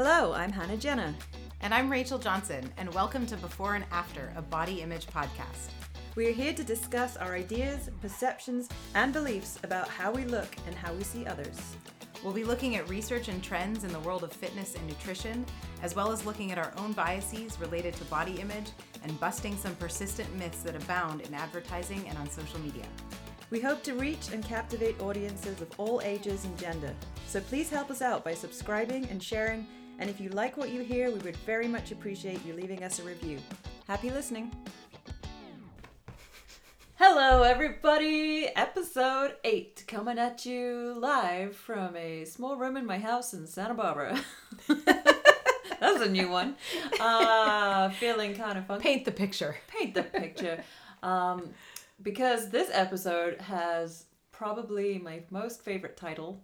Hello, I'm Hannah Jenna. And I'm Rachel Johnson, and welcome to Before and After, a body image podcast. We are here to discuss our ideas, perceptions, and beliefs about how we look and how we see others. We'll be looking at research and trends in the world of fitness and nutrition, as well as looking at our own biases related to body image and busting some persistent myths that abound in advertising and on social media. We hope to reach and captivate audiences of all ages and gender. So please help us out by subscribing and sharing. And if you like what you hear, we would very much appreciate you leaving us a review. Happy listening. Hello, everybody! Episode 8 coming at you live from a small room in my house in Santa Barbara. That's a new one. Uh, feeling kind of funky. Paint the picture. Paint the picture. Um, because this episode has probably my most favorite title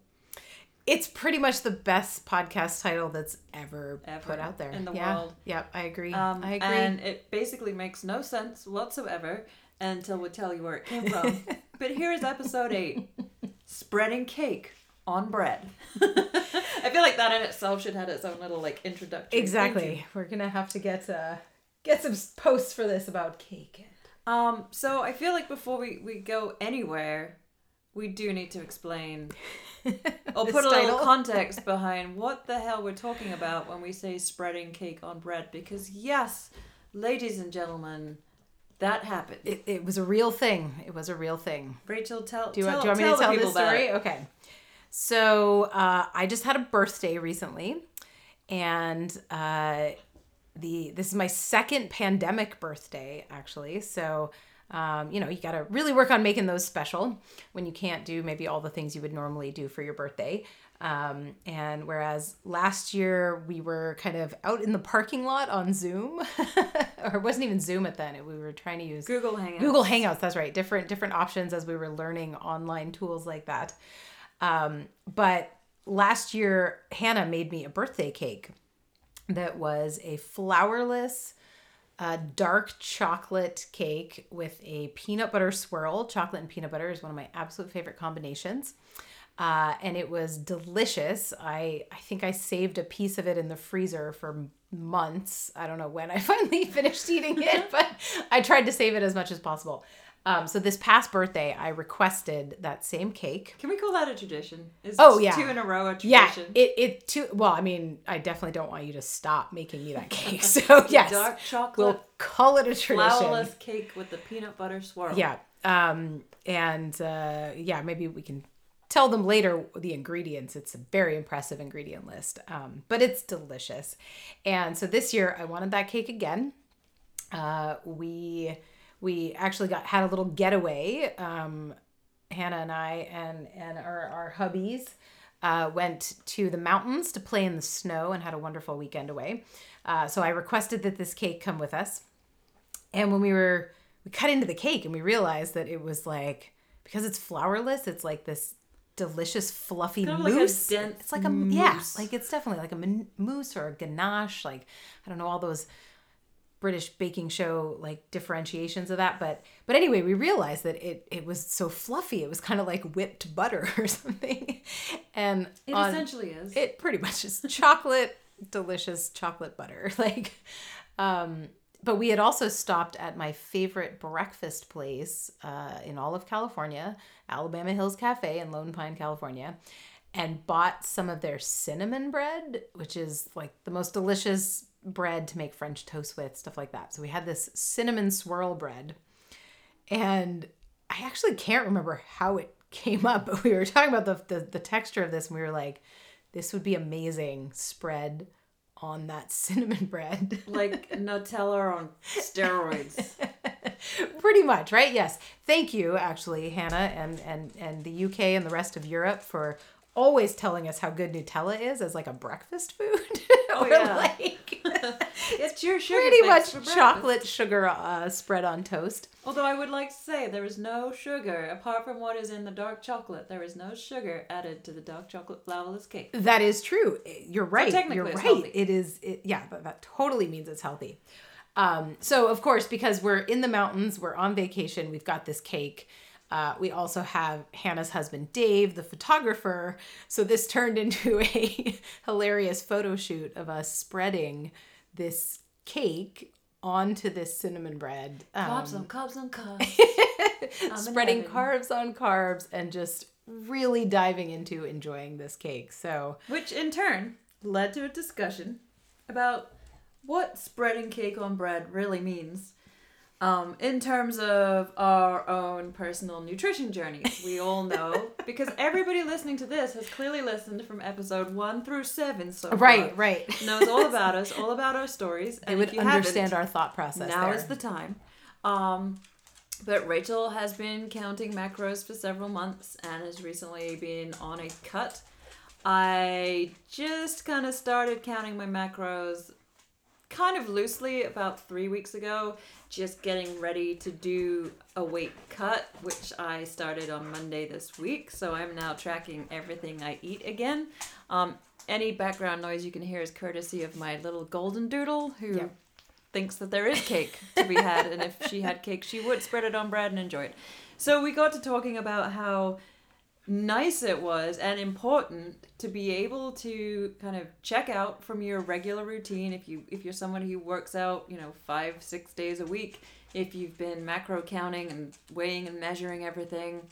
It's pretty much the best podcast title that's ever, Ever put out there in the yeah. world. Yep, I agree. Um, I agree. And it basically makes no sense whatsoever until we tell you where it came from. but here is episode eight Spreading Cake on Bread. I feel like that in itself should have its own little like introduction. exactly. We're gonna have to get uh, get some posts for this about cake. Um, so I feel like before we, we go anywhere, we do need to explain or put a little context behind what the hell we're talking about when we say spreading cake on bread. Because yes, ladies and gentlemen, that happened. It, it was a real thing. It was a real thing. Rachel, tell Do you, tell, want, do you want me to tell people this story? Okay. So uh, I just had a birthday recently, and uh, the this is my second pandemic birthday actually. So um, you know you got to really work on making those special when you can't do maybe all the things you would normally do for your birthday. Um, and whereas last year we were kind of out in the parking lot on Zoom, or it wasn't even Zoom at then. We were trying to use Google Hangouts. Google Hangouts, that's right. Different different options as we were learning online tools like that. Um, but last year, Hannah made me a birthday cake that was a flourless, uh, dark chocolate cake with a peanut butter swirl. Chocolate and peanut butter is one of my absolute favorite combinations. Uh, and it was delicious. I I think I saved a piece of it in the freezer for months. I don't know when I finally finished eating it, but I tried to save it as much as possible. Um, so this past birthday, I requested that same cake. Can we call that a tradition? Is Oh, yeah. two in a row a tradition? Yeah, it it too. Well, I mean, I definitely don't want you to stop making me that cake. So yes, Dark chocolate, we'll call it a tradition. flourless cake with the peanut butter swirl. Yeah. Um, and uh, yeah, maybe we can tell them later the ingredients. It's a very impressive ingredient list, um, but it's delicious. And so this year I wanted that cake again. Uh, we we actually got had a little getaway. Um, Hannah and I and and our, our hubbies uh, went to the mountains to play in the snow and had a wonderful weekend away. Uh, so I requested that this cake come with us. And when we were we cut into the cake and we realized that it was like because it's flourless, it's like this delicious fluffy Kind of like a mousse. dense it's like a yeah, like it's definitely like a mousse or a ganache. Like I don't know all those British baking show like differentiations of that, but but anyway, we realized that it it was so fluffy. It was kind of like whipped butter or something, and It on- essentially is. it pretty much is chocolate, delicious chocolate butter. Like, um, but we had also stopped at my favorite breakfast place uh, in all of California, Alabama Hills Cafe in Lone Pine, California, and bought some of their cinnamon bread, which is like the most delicious bread to make French toast with, stuff like that. So we had this cinnamon swirl bread and I actually can't remember how it came up, but we were talking about the, the, the texture of this and we were like, this would be amazing spread on that cinnamon bread. like Nutella on steroids. Pretty much, right? Yes. Thank you, actually, Hannah and, and, and the UK and the rest of Europe for always telling us how good Nutella is as like a breakfast food. or yeah. like It's your sugar pretty much breakfast. chocolate sugar uh, spread on toast. Although I would like to say there is no sugar apart from what is in the dark chocolate. There is no sugar added to the dark chocolate flourless cake. That is true. You're right. technically You're right. healthy. It is. It, yeah, that, that totally means it's healthy. Um, so of course, because we're in the mountains, we're on vacation. We've got this cake. Uh, we also have Hannah's husband, Dave, the photographer. So this turned into a hilarious photo shoot of us spreading this cake onto this cinnamon bread. Carbs Um, on carbs on carbs. spreading carbs on carbs and just really diving into enjoying this cake. So, Which in turn led to a discussion about what spreading cake on bread really means. Um, in terms of our own personal nutrition journeys, we all know because everybody listening to this has clearly listened from episode one through seven so right, right. knows all about us, all about our stories. They and would if you understand our thought process. now there. is the time. Um, but Rachel has been counting macros for several months and has recently been on a cut. I just kind of started counting my macros kind of loosely about three weeks ago, just getting ready to do a weight cut, which I started on Monday this week. So I'm now tracking everything I eat again. Um, any background noise you can hear is courtesy of my little golden doodle who Yeah. thinks that there is cake to be had, and if she had cake, she would spread it on bread and enjoy it. So we got to talking about how nice it was and important to be able to kind of check out from your regular routine. If you if you're someone who works out you know five six days a week if you've been macro counting and weighing and measuring everything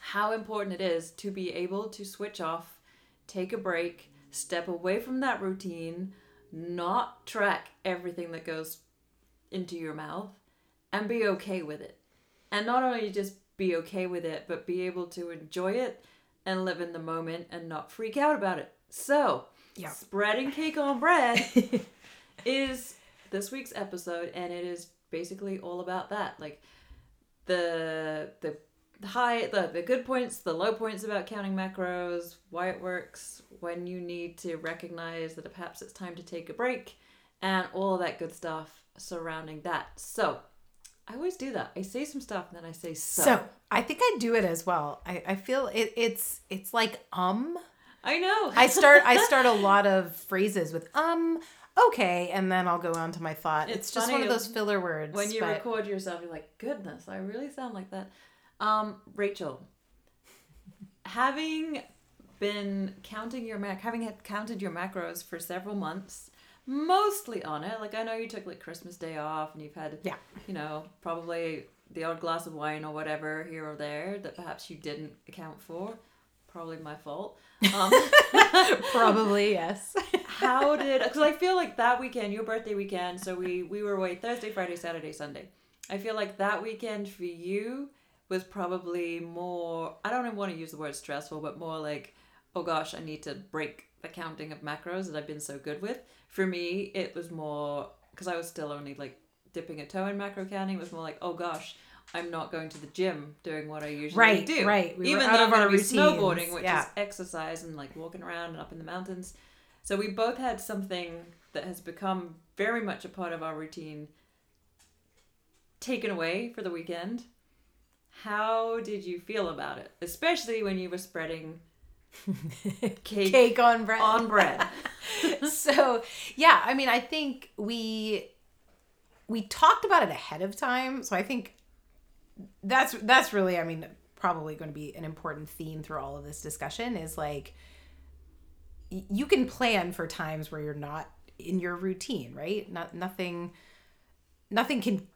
how important it is to be able to switch off take a break step away from that routine not track everything that goes into your mouth and be okay with it. And not only just be okay with it, but be able to enjoy it and live in the moment and not freak out about it. So, Yeah. spreading cake on bread is this week's episode, and it is basically all about that. Like the the high, the the good points, the low points about counting macros, why it works, when you need to recognize that perhaps it's time to take a break, and all that good stuff surrounding that. So, I always do that. I say some stuff and then I say so. So I think I do it as well. I, I feel it, it's it's like um. I know. I start I start a lot of phrases with um okay, and then I'll go on to my thought. It's, It's just one of those filler words. when you but- record yourself, you're like, goodness, I really sound like that. Um, Rachel, having been counting your mac, having had counted your macros for several months, mostly on it. Like I know you took like Christmas Day off, and you've had, Yeah. you know, probably the odd glass of wine or whatever here or there that perhaps you didn't account for. Probably my fault. Um, probably yes. how did because i feel like that weekend your birthday weekend so we we were away thursday friday saturday sunday i feel like that weekend for you was probably more i don't even want to use the word stressful but more like oh gosh i need to break the counting of macros that i've been so good with for me it was more because i was still only like dipping a toe in macro counting it was more like oh gosh i'm not going to the gym doing what i usually Right, do right. We even out though of i'm going our to be routines, snowboarding which yeah. is exercise and like walking around and up in the mountains so we both had something that has become very much a part of our routine taken away for the weekend. How did you feel about it? Especially when you were spreading cake, Cake on bread. on bread. so yeah, I mean, I think we we talked about it ahead of time, so I think that's that's really, I mean, probably going to be an important theme through all of this discussion is like y- you can plan for times where you're not in your routine, right? Not nothing nothing can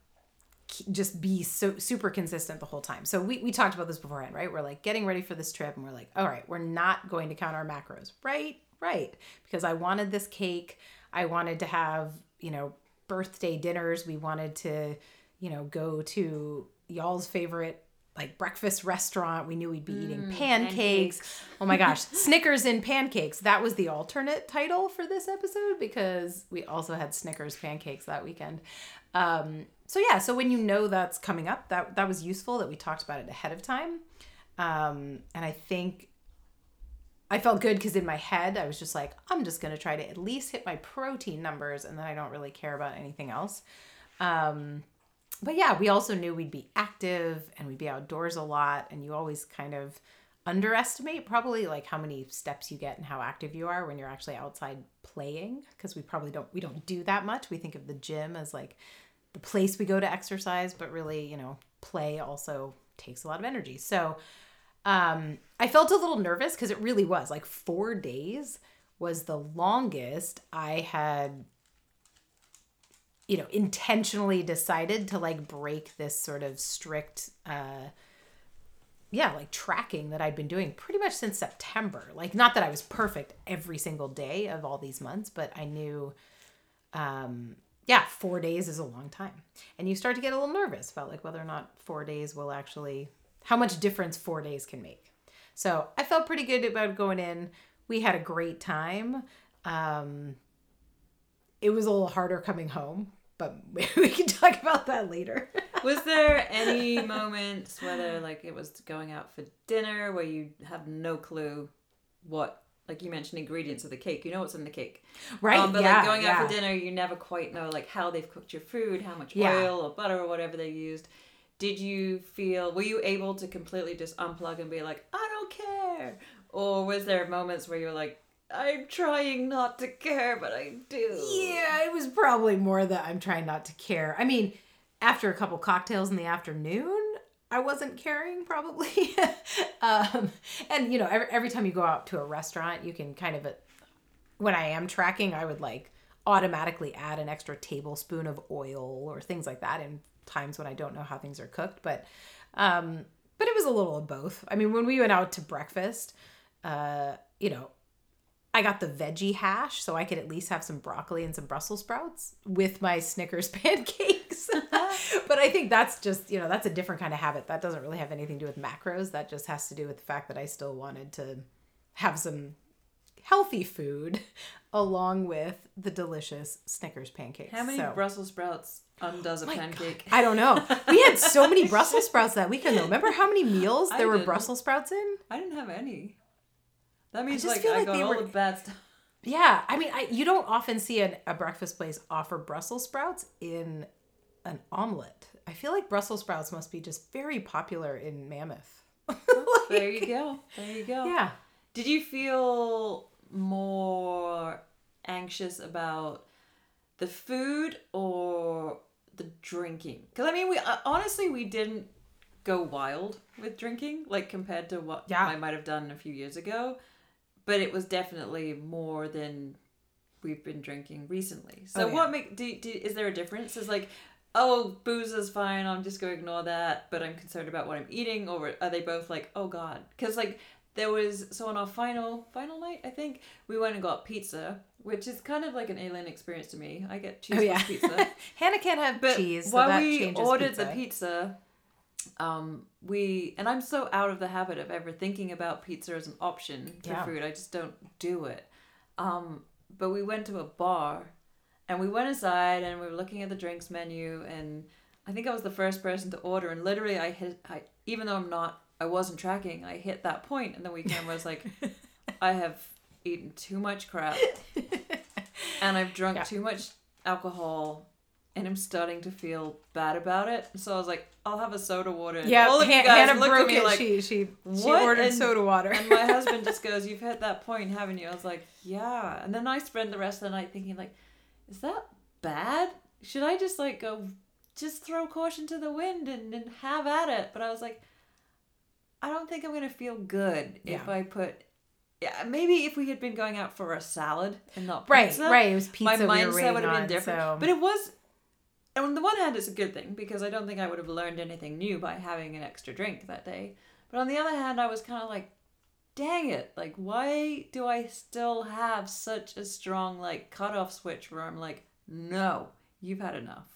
just be so super consistent the whole time. So we, we talked about this beforehand, right? We're like getting ready for this trip and we're like, all right, we're not going to count our macros. Right, right. Because I wanted this cake. I wanted to have, you know, birthday dinners. We wanted to, you know, go to y'all's favorite like breakfast restaurant. We knew we'd be eating pancakes. Oh my gosh, Snickers and pancakes. That was the alternate title for this episode because we also had Snickers pancakes that weekend. Um, so yeah, so when you know that's coming up, that that was useful that we talked about it ahead of time. Um, and I think I felt good because in my head I was just like, I'm just gonna try to at least hit my protein numbers, and then I don't really care about anything else. Um, but yeah, we also knew we'd be active and we'd be outdoors a lot, and you always kind of underestimate probably like how many steps you get and how active you are when you're actually outside playing because we probably don't we don't do that much. We think of the gym as like place we go to exercise, but really, you know, play also takes a lot of energy. So um, I felt a little nervous because it really was like four days was the longest I had, you know, intentionally decided to like break this sort of strict, uh, yeah, like tracking that I'd been doing pretty much since September. Like, not that I was perfect every single day of all these months, but I knew, um, yeah, four days is a long time. And you start to get a little nervous about like whether or not four days will actually, how much difference four days can make. So I felt pretty good about going in. We had a great time. Um, it was a little harder coming home, but we can talk about that later. was there any moments, whether like it was going out for dinner, where you have no clue what, like you mentioned, ingredients of the cake? You know what's in the cake, Right. Um, but yeah, like going yeah. out for dinner, you never quite know like how they've cooked your food, how much Yeah. oil or butter or whatever they used. Did you feel? Were you able to completely just unplug and be like, I don't care, or was there moments where you're like, I'm trying not to care, but I do. Yeah, it was probably more that I'm trying not to care. I mean, after a couple cocktails in the afternoon, I wasn't caring probably. um, and you know, every, every time you go out to a restaurant, you can kind of, uh, when I am tracking, I would like automatically add an extra tablespoon of oil or things like that in times when I don't know how things are cooked. But, um, but it was a little of both. I mean, when we went out to breakfast, uh, you know, I got the veggie hash so I could at least have some broccoli and some Brussels sprouts with my Snickers pancakes. but I think that's just, you know, that's a different kind of habit. That doesn't really have anything to do with macros. That just has to do with the fact that I still wanted to have some healthy food along with the delicious Snickers pancakes. How many So- Brussels sprouts undoes a pancake? I don't know. We had so many Brussels sprouts that weekend though. Remember how many meals I there were didn't. Brussels sprouts in? I didn't have any. That means just like I like got all were- the bad stuff. Yeah, I mean, I, you don't often see an, a breakfast place offer Brussels sprouts in an omelet. I feel like Brussels sprouts must be just very popular in Mammoth. There you go. There you go. Yeah. Did you feel more anxious about the food or the drinking? Because I mean, we uh, honestly we didn't go wild with drinking, like compared to what Yeah. I might have done a few years ago. But it was definitely more than we've been drinking recently. So Oh, yeah. what make do, do is there a difference? Is like oh booze is fine i'm just going to ignore that but i'm concerned about what i'm eating or are they both like oh god because like there was so on our final final night i think we went and got pizza which is kind of like an alien experience to me i get cheese Oh yeah. pizza Hannah can't have but cheese, so while we ordered pizza. the pizza um we and i'm so out of the habit of ever thinking about pizza as an option for Yeah. food i just don't do it um but we went to a bar and we went inside and we were looking at the drinks menu and i think i was the first person to order and literally i hit i even though i'm not i wasn't tracking i hit that point and the weekend I was like i have eaten too much crap and i've drunk Yeah. too much alcohol and i'm starting to feel bad about it so i was like i'll have a soda water and Yeah, all of Han- you guys Hannah looked broke at me it. like she she she "What?" ordered And- soda water. and my husband just goes, "You've hit that point, haven't you?" I was like, "Yeah." And then I spent the rest of the night thinking, like, "Is that bad? Should I just like go, just throw caution to the wind and, and have at it?" But I was like, I don't think I'm gonna feel good if I put. Yeah, maybe if we had been going out for a salad and not right, pizza, right. It was pizza. my mindset would have been different. so- But it was, and on the one hand, it's a good thing because I don't think I would have learned anything new by having an extra drink that day. But on the other hand, I was kind of like, dang it, like why do I still have such a strong like cutoff switch where I'm like, no, you've had enough.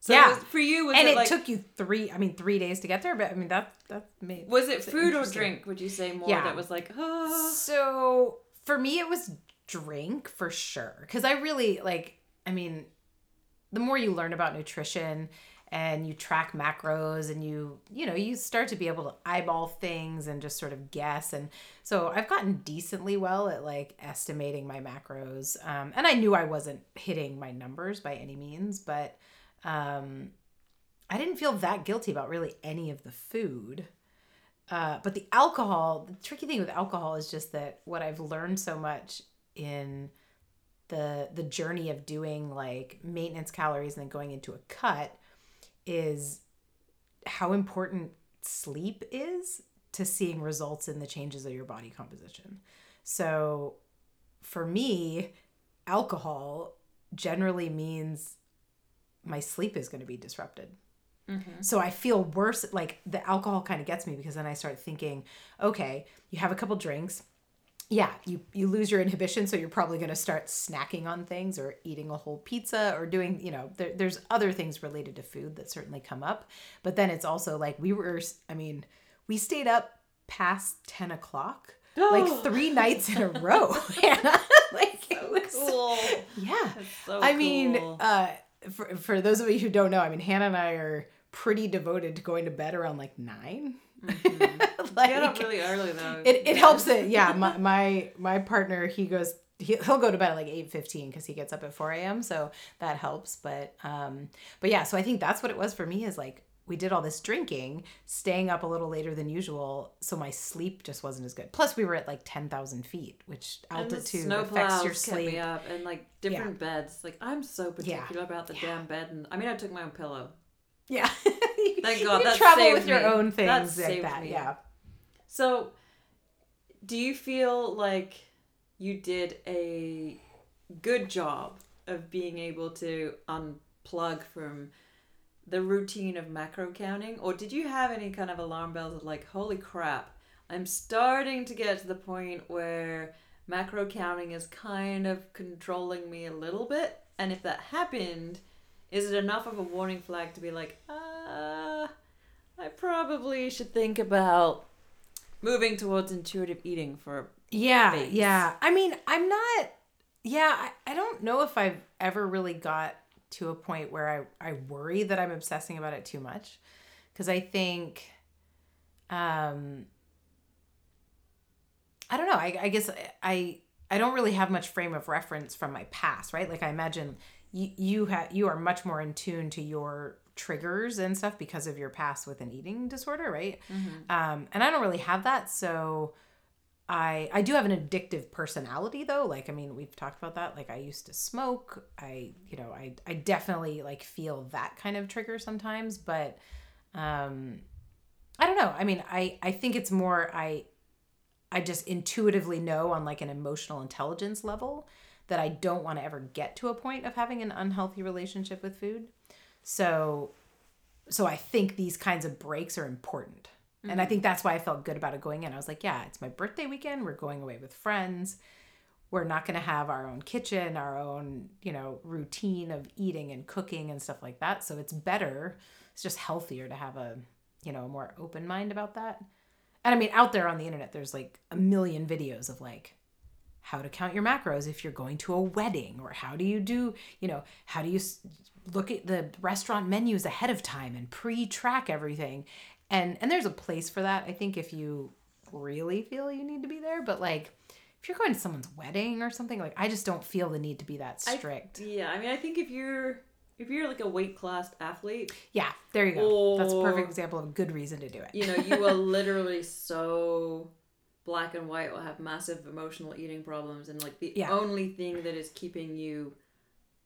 So Yeah. was, for you, was and it, it like, took you three. I mean, three days to get there. But I mean, that that made was it food or drink? Would you say more Yeah. that was like, ah, So for me, it was drink for sure. Because I really like, I mean, the more you learn about nutrition and you track macros and you, you know, you start to be able to eyeball things and just sort of guess. And so I've gotten decently well at like estimating my macros. Um, and I knew I wasn't hitting my numbers by any means, but um, I didn't feel that guilty about really any of the food. Uh, but the alcohol, the tricky thing with alcohol is just that what I've learned so much in the the journey of doing like maintenance calories and then going into a cut is how important sleep is to seeing results in the changes of your body composition. So for me, alcohol generally means my sleep is going to be disrupted. Mm-hmm. So I feel worse. Like the alcohol kind of gets me because then I start thinking, okay, you have a couple drinks. Yeah, you, you lose your inhibition. So you're probably going to start snacking on things or eating a whole pizza or doing, you know, there, there's other things related to food that certainly come up. But then it's also like we were, I mean, we stayed up past 10 o'clock like three nights in a row. Hannah. like it was, Cool. yeah. so I mean, uh, for, for those of you who don't know, I mean, Hannah and I are pretty devoted to going to bed around like 9 like, Get up really early though. it, it helps it. Yeah. My, my, my partner, he goes, he, he'll go to bed at like 8.15 because he gets up at 4 a.m. So that helps. But, um, but yeah, so I think that's what it was for me is like, we did all this drinking, staying up a little later than usual, so my sleep just wasn't as good. Plus, we were at like ten thousand feet, which altitude affects your kept me sleep. up and like different beds. Like I'm so Yeah. particular about the Yeah. damn bed, and I mean I took my own pillow. Yeah. Thank God, can that travel with your me. own That things like saved that. me. Yeah. So, do you feel like you did a good job of being able to unplug from the routine of macro counting, or did you have any kind of alarm bells of like, holy crap, I'm starting to get to the point where macro counting is kind of controlling me a little bit? And if that happened, is it enough of a warning flag to be like, ah, I probably should think about moving towards intuitive eating for Yeah, Base. yeah. I mean, I'm not. Yeah, I, I don't know if I've ever really got to a point where I I worry that I'm obsessing about it too much, because I think, um, I don't know. I I guess I I don't really have much frame of reference from my past, right? Like I imagine you you have you are much more in tune to your triggers and stuff because of your past with an eating disorder, right? Um, and I don't really have that, so. I I do have an addictive personality though. Like I mean, we've talked about that. Like I used to smoke. I you know, I I definitely like feel that kind of trigger sometimes, but um I don't know. I mean, I I think it's more I I just intuitively know on like an emotional intelligence level that I don't want to ever get to a point of having an unhealthy relationship with food. So so I think these kinds of breaks are important. And I mm-hmm. think that's why I felt good about it going in. I was like, yeah, it's my birthday weekend. We're going away with friends. We're not going to have our own kitchen, our own, you know, routine of eating and cooking and stuff like that. So it's better. It's just healthier to have a, you know, a more open mind about that. And I mean, out there on the internet, there's like a million videos of like how to count your macros if you're going to a wedding or how do you do, you know, how do you look at the restaurant menus ahead of time and pre-track everything. And and there's a place for that. I think if you really feel you need to be there, but like if you're going to someone's wedding or something, like I just don't feel the need to be that I- strict. Yeah, I mean, I think if you're if you're like a weight class athlete, yeah, there you go. That's a perfect example of a good reason to do it. you know, you are literally so black and white or have massive emotional eating problems, and like the Yeah. only thing that is keeping you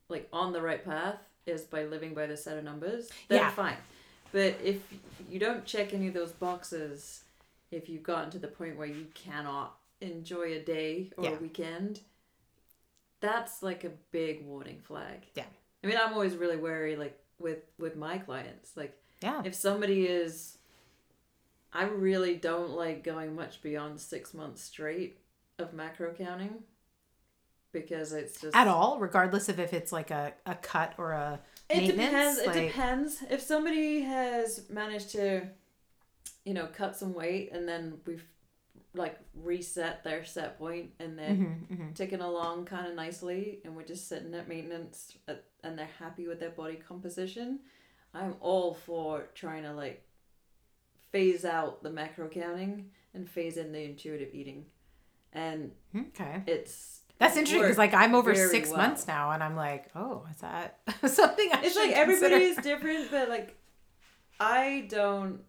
like on the right path is by living by the set of numbers. Then Yeah. fine. But if you don't check any of those boxes, if you've gotten to the point where you cannot enjoy a day or Yeah. a weekend, that's like a big warning flag. Yeah. I mean, I'm always really wary, like with with my clients, like Yeah. if somebody is i really don't like going much beyond six months straight of macro counting because it's just At all, regardless of if it's like a, a cut or a it depends it depends if somebody has managed to you know cut some weight and then we've like reset their set point and they're Mhm, mhm. ticking along kind of nicely and we're just sitting at maintenance at, and they're happy with their body composition i'm all for trying to like phase out the macro counting and phase in the intuitive eating and Okay. it's That's interesting because like I'm over six well. months now, and I'm like, oh, is that something I it's like everybody is different but like i don't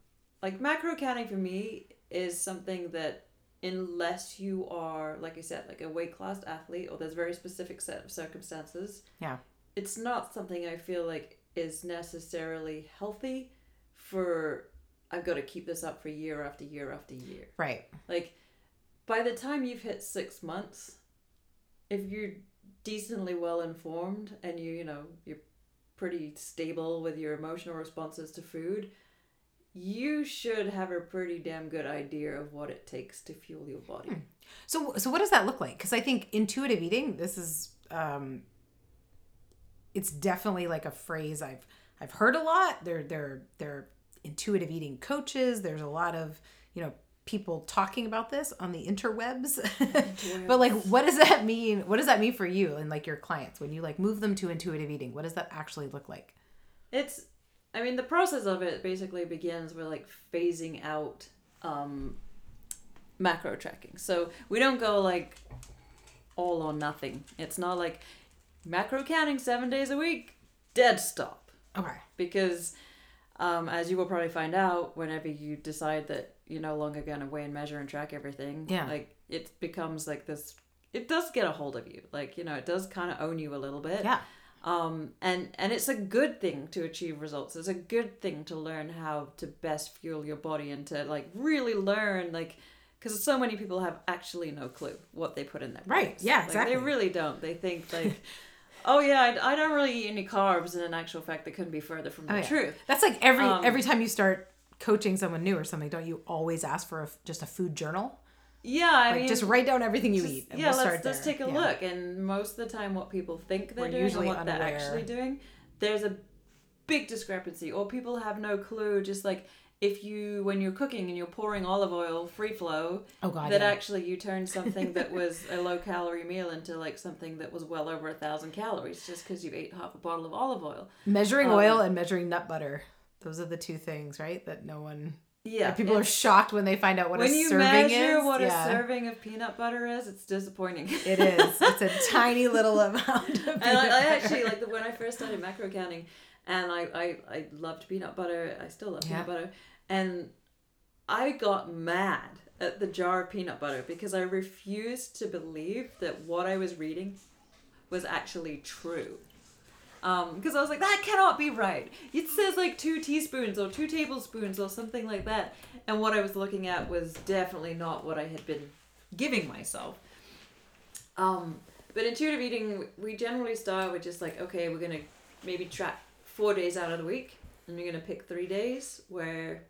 like macro counting for me is something that unless you are like i said like a weight class athlete or there's a very specific set of circumstances Yeah. it's not something i feel like is necessarily healthy for I've got to keep this up for year after year after year. Right. Like by the time you've hit six months, if you're decently well informed and you you know you're pretty stable with your emotional responses to food, you should have a pretty damn good idea of what it takes to fuel your body. Hmm. So so what does that look like? Because I think intuitive eating. This is um, it's definitely like a phrase I've I've heard a lot. There there there intuitive eating coaches. There's a lot of you know people talking about this on the interwebs. but like what does that mean? What does that mean for you and like your clients when you like move them to intuitive eating? What does that actually look like? It's I mean the process of it basically begins with like phasing out um macro tracking. So we don't go like all or nothing. It's not like macro counting 7 days a week, dead stop. Okay. Because um, as you will probably find out whenever you decide that you're no longer going to weigh and measure and track everything Yeah. like it becomes like this it does get a hold of you like you know it does kind of own you a little bit Yeah. um and and it's a good thing to achieve results it's a good thing to learn how to best fuel your body and to like really learn like because so many people have actually no clue what they put in their Right, bodies. yeah, Like, exactly. they really don't they think like oh yeah I, I don't really eat any carbs and in actual fact that couldn't be further from the Oh, yeah. truth That's like every Um, every time you start coaching someone new or something, don't you always ask for a, just a food journal? yeah i Like mean just write down everything you just- eat. And yeah, we'll let's let's take a Yeah. look. And most of the time, what people think they're We're doing and what they're actually doing, there's a big discrepancy, or people have no clue. Just like if you, when you're cooking and you're pouring olive oil free flow, Oh god. that yeah. actually you turned something that was a low calorie meal into like something that was well over a thousand calories just because you ate half a bottle of olive oil. measuring um, oil and measuring nut butter. Those are the two things, right? That no one. Yeah, that people are shocked when they find out what a service is. when a you serving measure is. what yeah. a serving of peanut butter is, it's disappointing. It is. It's a tiny little amount of. and I, I actually like when I first started macro counting, and I, I I loved peanut butter. I still love peanut butter, and I got mad at the jar of peanut butter because I refused to believe that what I was reading was actually true. Um, because I was like, that cannot be right. It says like two teaspoons or two tablespoons or something like that, and what I was looking at was definitely not what I had been giving myself. Um, but intuitive eating, we generally start with just like, okay, we're gonna maybe track four days out of the week, and you're gonna pick three days where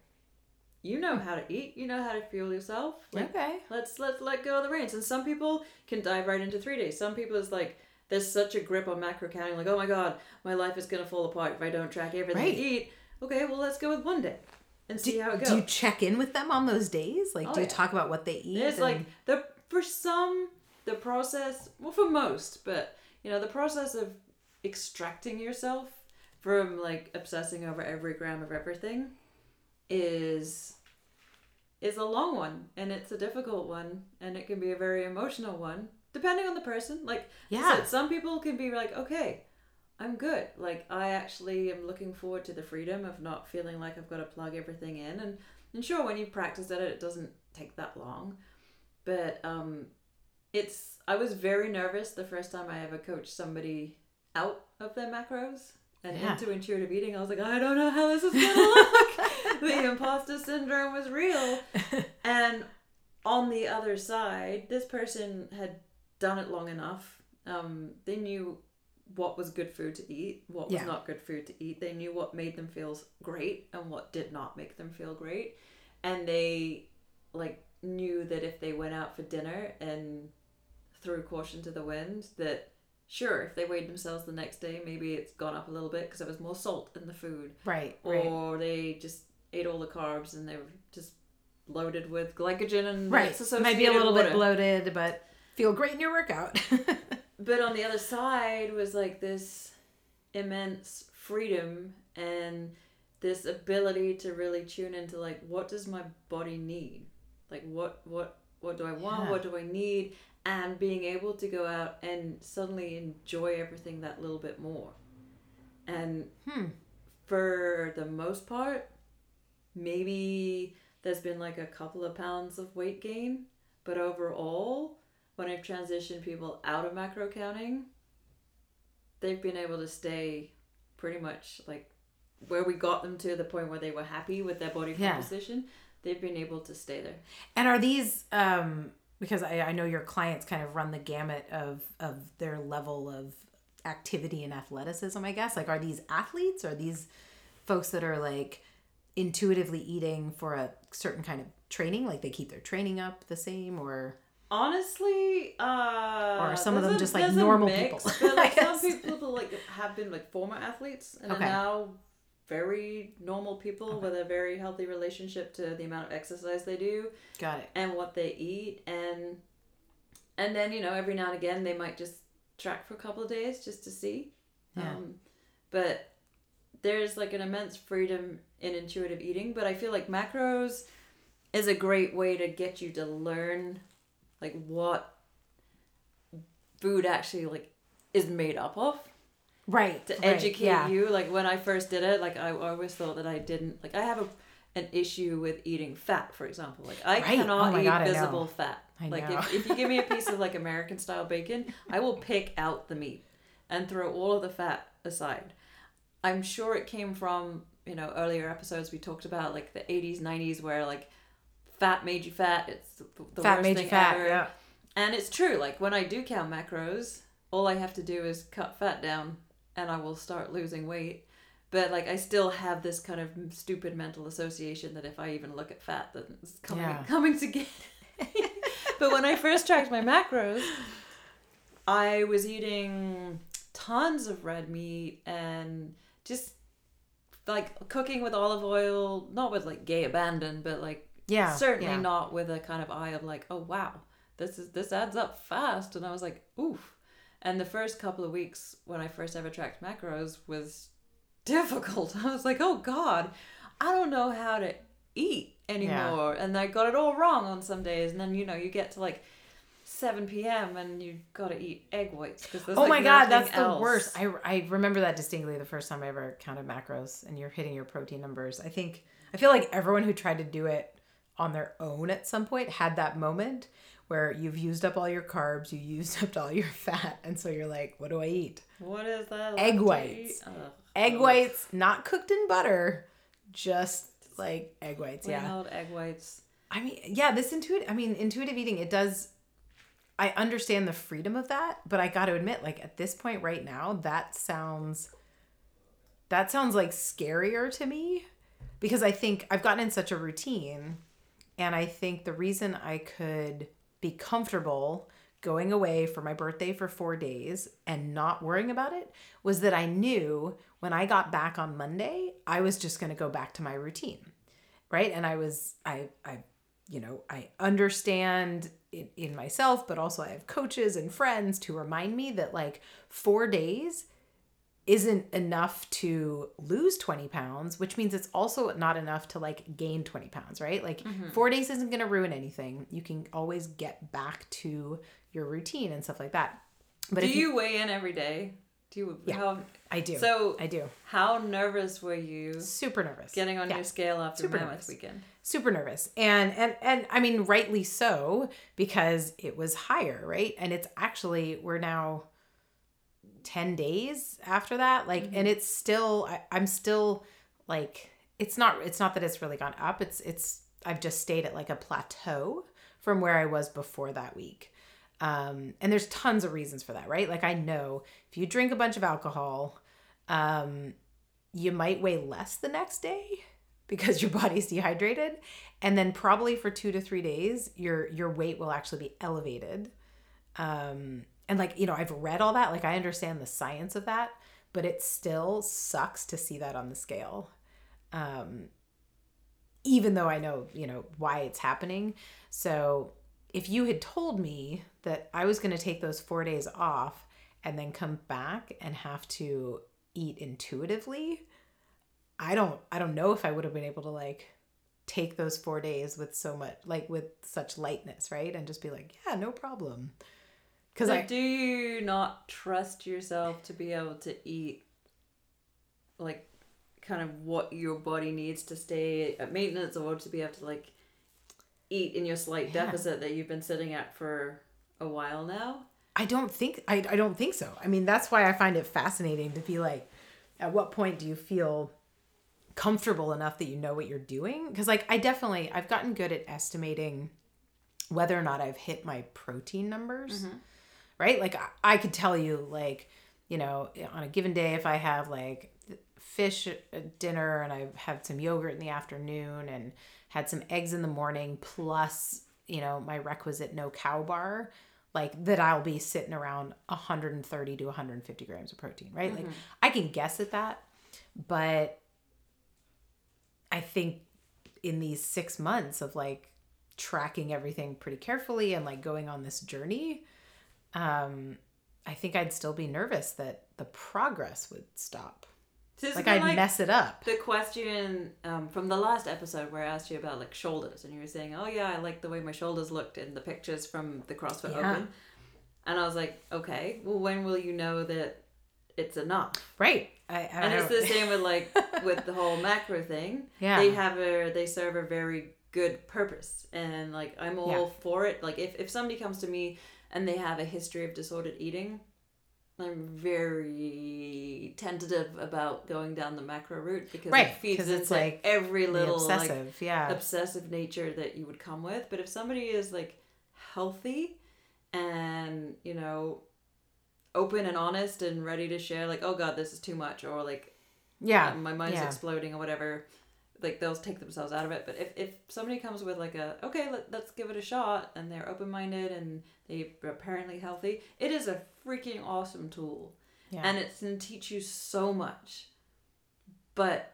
you know how to eat, you know how to fuel yourself. Like, Okay. let's let's let go of the reins. And some people can dive right into three days. Some people is like there's such a grip on macro counting, like oh my god, my life is gonna fall apart if I don't track everything Right. I eat. Okay, well let's go with one day and see Do, how it goes. do you check in with them on those days? Like, Oh, do you yeah. talk about what they eat? It's like the for some the process well for most, but you know the process of extracting yourself from like obsessing over every gram of everything is is a long one and it's a difficult one and it can be a very emotional one depending on the person. Like Yeah. said, some people can be like, okay, I'm good. Like I actually am looking forward to the freedom of not feeling like I've got to plug everything in. And and sure, when you practice at it, it doesn't take that long. But um, it's I was very nervous the first time I ever coached somebody out of their macros and Yeah. into intuitive eating. I was like, I don't know how this is gonna look. the imposter syndrome was real. And on the other side, this person had done it long enough. Um, they knew what was good food to eat, what was Yeah. not good food to eat. They knew what made them feel great and what did not make them feel great. And they like knew that if they went out for dinner and threw caution to the wind, that sure, if they weighed themselves the next day, maybe it's gone up a little bit because there was more salt in the food right. Right. or they just ate all the carbs and they were just loaded with glycogen and Right. its Might be a little bit bloated, but feel great in your workout. But on the other side was like this immense freedom and this ability to really tune into like what does my body need? Like what what what do I want? Yeah. What do I need? And being able to go out and suddenly enjoy everything that little bit more. And hmm. for the most part, maybe there's been like a couple of pounds of weight gain, but overall, when I've transitioned people out of macro counting, they've been able to stay pretty much like where we got them to the point where they were happy with their body Yeah. composition, they've been able to stay there. And are these um because I, I know your clients kind of run the gamut of of their level of activity and athleticism, I guess. Like are these athletes? Are these folks that are like intuitively eating for a certain kind of training? Like they keep their training up the same or Honestly, uh, Or some of them a- just, like, normal mix, people, like some people like have been like former athletes and Okay. are now very normal people with a very healthy relationship to the amount of exercise they do got it. and what they eat and and then you know every now and again they might just track for a couple of days just to see Yeah. um, but there's like an immense freedom in intuitive eating but i feel like macros is a great way to get you to learn like what food actually like is made up of Right. to right, educate yeah. you like when i first did it like i always thought that i didn't like i have a an issue with eating fat for example like i Right. cannot Oh eat God, visible fat I like if, if you give me a piece of like american style bacon i will pick out the meat and throw all of the fat aside i'm sure it came from you know earlier episodes we talked about like the 80s 90s where like fat made you fat it's the, the Fat worst made thing you fat. ever Yeah. and it's true. Like when I do count macros, all I have to do is cut fat down and I will start losing weight. But like I still have this kind of stupid mental association that if I even look at fat, then it's coming Yeah. coming to get. but when I first tracked my macros, I was eating tons of red meat and just like cooking with olive oil, not with like gay abandon, but like Yeah. certainly yeah. not with a kind of eye of like oh wow this is this adds up fast. And i was like oof. And the first couple of weeks when i first ever tracked macros was difficult. I was like oh god i don't know how to eat anymore. And i got it all wrong on some days. And then you know you get to like 7 p.m and you've got to eat egg whites because Oh my god, that's the worst. I, I remember that distinctly the first time I ever counted macros and you're hitting your protein numbers. I think I feel like everyone who tried to do it on their own at some point had that moment where you've used up all your carbs, you used up all your fat, and so you're like, what do I eat? what is that Egg whites. Egg whites, not cooked in butter, just like egg whites. Plain Yeah. egg whites I mean, yeah, this intuitive, I mean, intuitive eating, it does, I understand the freedom of that, but I got to admit, like at this point right now, that sounds, that sounds like scarier to me because I think I've gotten in such a routine. And I think the reason I could be comfortable going away for my birthday for four days and not worrying about it was that I knew when I got back on Monday, I was just going to go back to my routine right and i was i i you know i understand in, in myself but also i have coaches and friends to remind me that like four days isn't enough to lose 20 pounds which means it's also not enough to like gain 20 pounds right like mm-hmm. four days isn't going to ruin anything you can always get back to your routine and stuff like that but do if you weigh in every day do you Yeah. how i do so i do How nervous were you super nervous getting on Yeah. your scale after Super Mammoth nervous. weekend? Super nervous. And and and i mean rightly so because it was higher right? And it's actually we're now 10 days after that like and it's still I, i'm still like it's not it's not that it's really gone up. It's it's i've just stayed at like a plateau from where i was before that week. Um and there's tons of reasons for that right? Like i know if you drink a bunch of alcohol um you might weigh less the next day because your body's dehydrated. And then probably for 2 to 3 days your your weight will actually be elevated. Um and like you know I've read all that like I understand the science of that but it still sucks to see that on the scale. Um even though I know you know why it's happening. So if you had told me that I was going to take those 4 days off and then come back and have to eat intuitively I don't I don't know if I would have been able to like take those 4 days with so much like with such lightness, right? And just be like, yeah, no problem. Cuz So I do you not trust yourself to be able to eat like kind of what your body needs to stay at maintenance or to be able to like eat in your slight Yeah. deficit that you've been sitting at for a while now? I don't think I I don't think so. I mean, that's why I find it fascinating to be like at what point do you feel comfortable enough that you know what you're doing? Because like i definitely i've gotten good at estimating whether or not i've hit my protein numbers mm-hmm. right? Like I, I could tell you like you know on a given day if i have like fish at dinner and i've had some yogurt in the afternoon and had some eggs in the morning plus you know my requisite no cow bar like that i'll be sitting around 130 to 150 grams of protein right? Like mm-hmm. i can guess at that but I think in these six months of like tracking everything pretty carefully and like going on this journey, um, I think I'd still be nervous that the progress would stop. So Like I'd mess it up. the question um, from the last episode where I asked you about like shoulders, and you were saying, "Oh yeah, I like the way my shoulders looked in the pictures from the CrossFit Yeah. Open," and I was like, "Okay, well, when will you know that it's enough?" Right. I, I And it's the same with like with the whole macro thing. Yeah. They have a they serve a very good purpose, and like I'm all Yeah. for it. Like if if somebody comes to me and they have a history of disordered eating. I'm very tentative about going down the macro route because Right, it feeds into it's like every little like obsessive. yeah. obsessive nature that you would come with. But if somebody is like healthy and, you know, open and honest and ready to share, like, oh God, this is too much, or like, yeah. my mind's yeah. exploding, or whatever, like, they'll take themselves out of it. But if, if somebody comes with like a, okay, let, let's give it a shot, and they're open minded and they're apparently healthy, it is a freaking awesome tool. Yeah. And it's going to teach you so much. But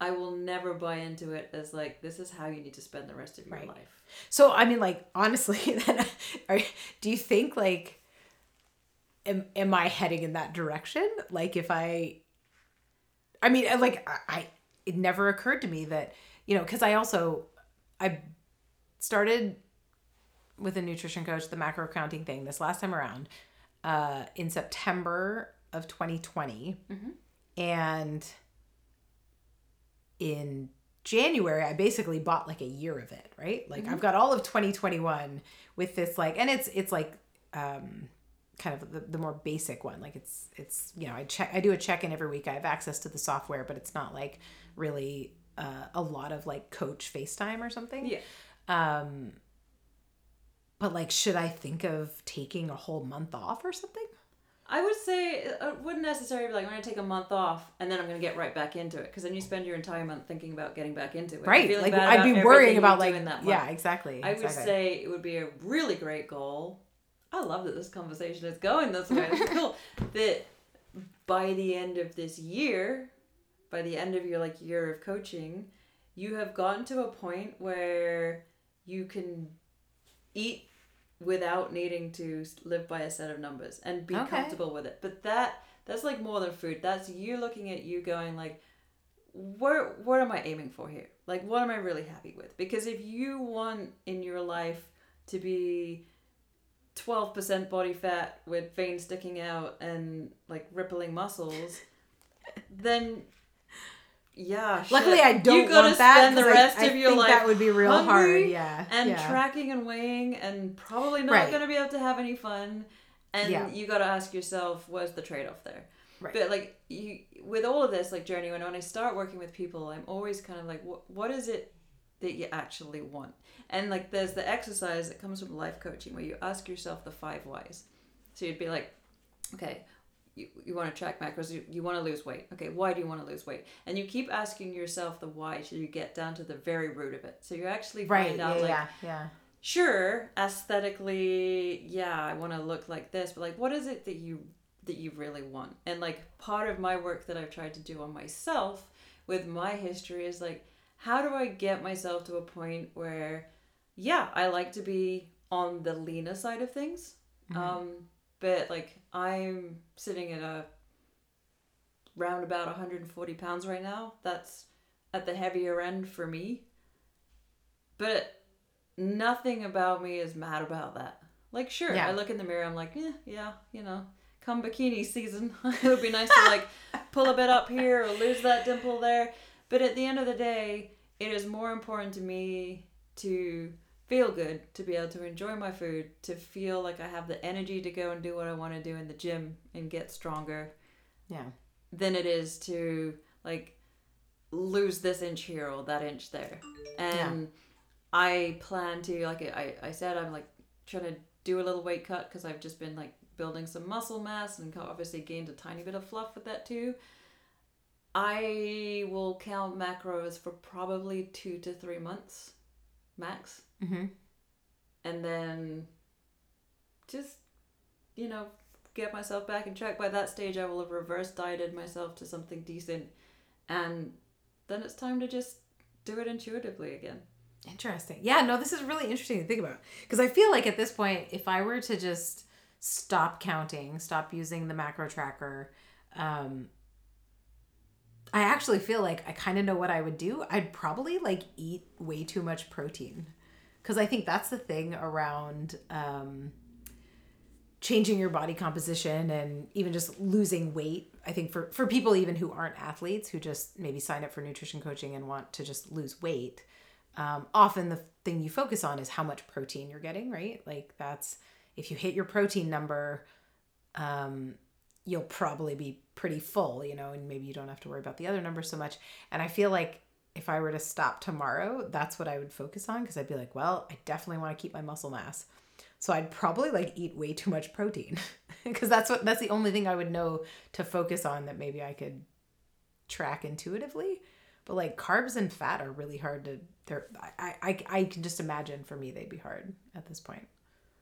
I will never buy into it as like this is how you need to spend the rest of your Right. life. So I mean, like honestly, then are, do you think like am am I heading in that direction? Like if I, I mean, uh, like I, I it never occurred to me that you know because I also I started with a nutrition coach the macro counting thing this last time around uh in September of 2020 and in January, I basically bought like a year of it, right? Like I've got all of 2021 with this like, and it's it's like um, kind of the, the more basic one. Like it's it's you know I check I do a check in every week. I have access to the software, but it's not like really uh, a lot of like coach FaceTime or something. Yeah. Um, but like, should I think of taking a whole month off or something? I would say it wouldn't necessarily be like I'm to take a month off and then I'm going to get right back into it because then you spend your entire month thinking about getting back into it. Right. Like I'd be worrying about like that yeah, exactly. I would exactly. say it would be a really great goal. I love that this conversation is going this way. It's cool that by the end of this year, by the end of your like year of coaching, you have gotten to a point where you can eat without needing to live by a set of numbers and be Okay. comfortable with it. But that that's like more than food. That's you looking at you going like where what am I aiming for here? Like what am I really happy with? Because if you want in your life to be 12% body fat with veins sticking out and like rippling muscles, then yeah. shit. Luckily, I don't you want that. spend the 'cause I- rest I, of your think life that would be real hard. Yeah, and yeah. tracking and weighing and probably not Right. going to be able to have any fun and Yeah. you got to ask yourself where's the trade-off there Right. but like you with all of this like journey when, when i start working with people i'm always kind of like what, what is it that you actually want and like there's the exercise that comes from life coaching where you ask yourself the five whys so you'd be like okay you, you want to track macros you, you want to lose weight okay why do you want to lose weight and you keep asking yourself the why till you get down to the very root of it so you actually right. find Yeah, out like yeah, yeah. sure aesthetically yeah i want to look like this but like what is it that you that you really want and like part of my work that i've tried to do on myself with my history is like how do i get myself to a point where yeah i like to be on the leaner side of things um but like i'm sitting at a round about 140 pounds right now that's at the heavier end for me but nothing about me is mad about that. Like, sure, Yeah. I look in the mirror, I'm like, yeah, yeah, you know, come bikini season, it would be nice to like pull a bit up here or lose that dimple there. But at the end of the day, it is more important to me to feel good, to be able to enjoy my food, to feel like I have the energy to go and do what I want to do in the gym and get stronger Yeah. than it is to like lose this inch here or that inch there. And I plan to like I I said I'm like trying to do a little weight cut because I've just been like building some muscle mass and obviously gained a tiny bit of fluff with that too. I will count macros for probably two to three months max. Mm-hmm. And then just, you know, get myself back in track. By that stage, I will have reverse dieted myself to something decent. And then it's time to just do it intuitively again. Interesting. Yeah, no, this is really interesting to think about. Because I feel like at this point, if I were to just stop counting, stop using the macro tracker, um, I actually feel like I kind of know what I would do. I'd probably like eat way too much protein. Because I think that's the thing around um, changing your body composition and even just losing weight. I think for, for people even who aren't athletes, who just maybe sign up for nutrition coaching and want to just lose weight, um, often the thing you focus on is how much protein you're getting, right? Like that's if you hit your protein number, um, you'll probably be pretty full, you know, and maybe you don't have to worry about the other numbers so much. And I feel like if I were to stop tomorrow, that's what I would focus on because I'd be like, well, I definitely want to keep my muscle mass. So I'd probably like eat way too much protein because that's what that's the only thing I would know to focus on that maybe I could track intuitively. But like carbs and fat are really hard to they're I, I I can just imagine for me they'd be hard at this point.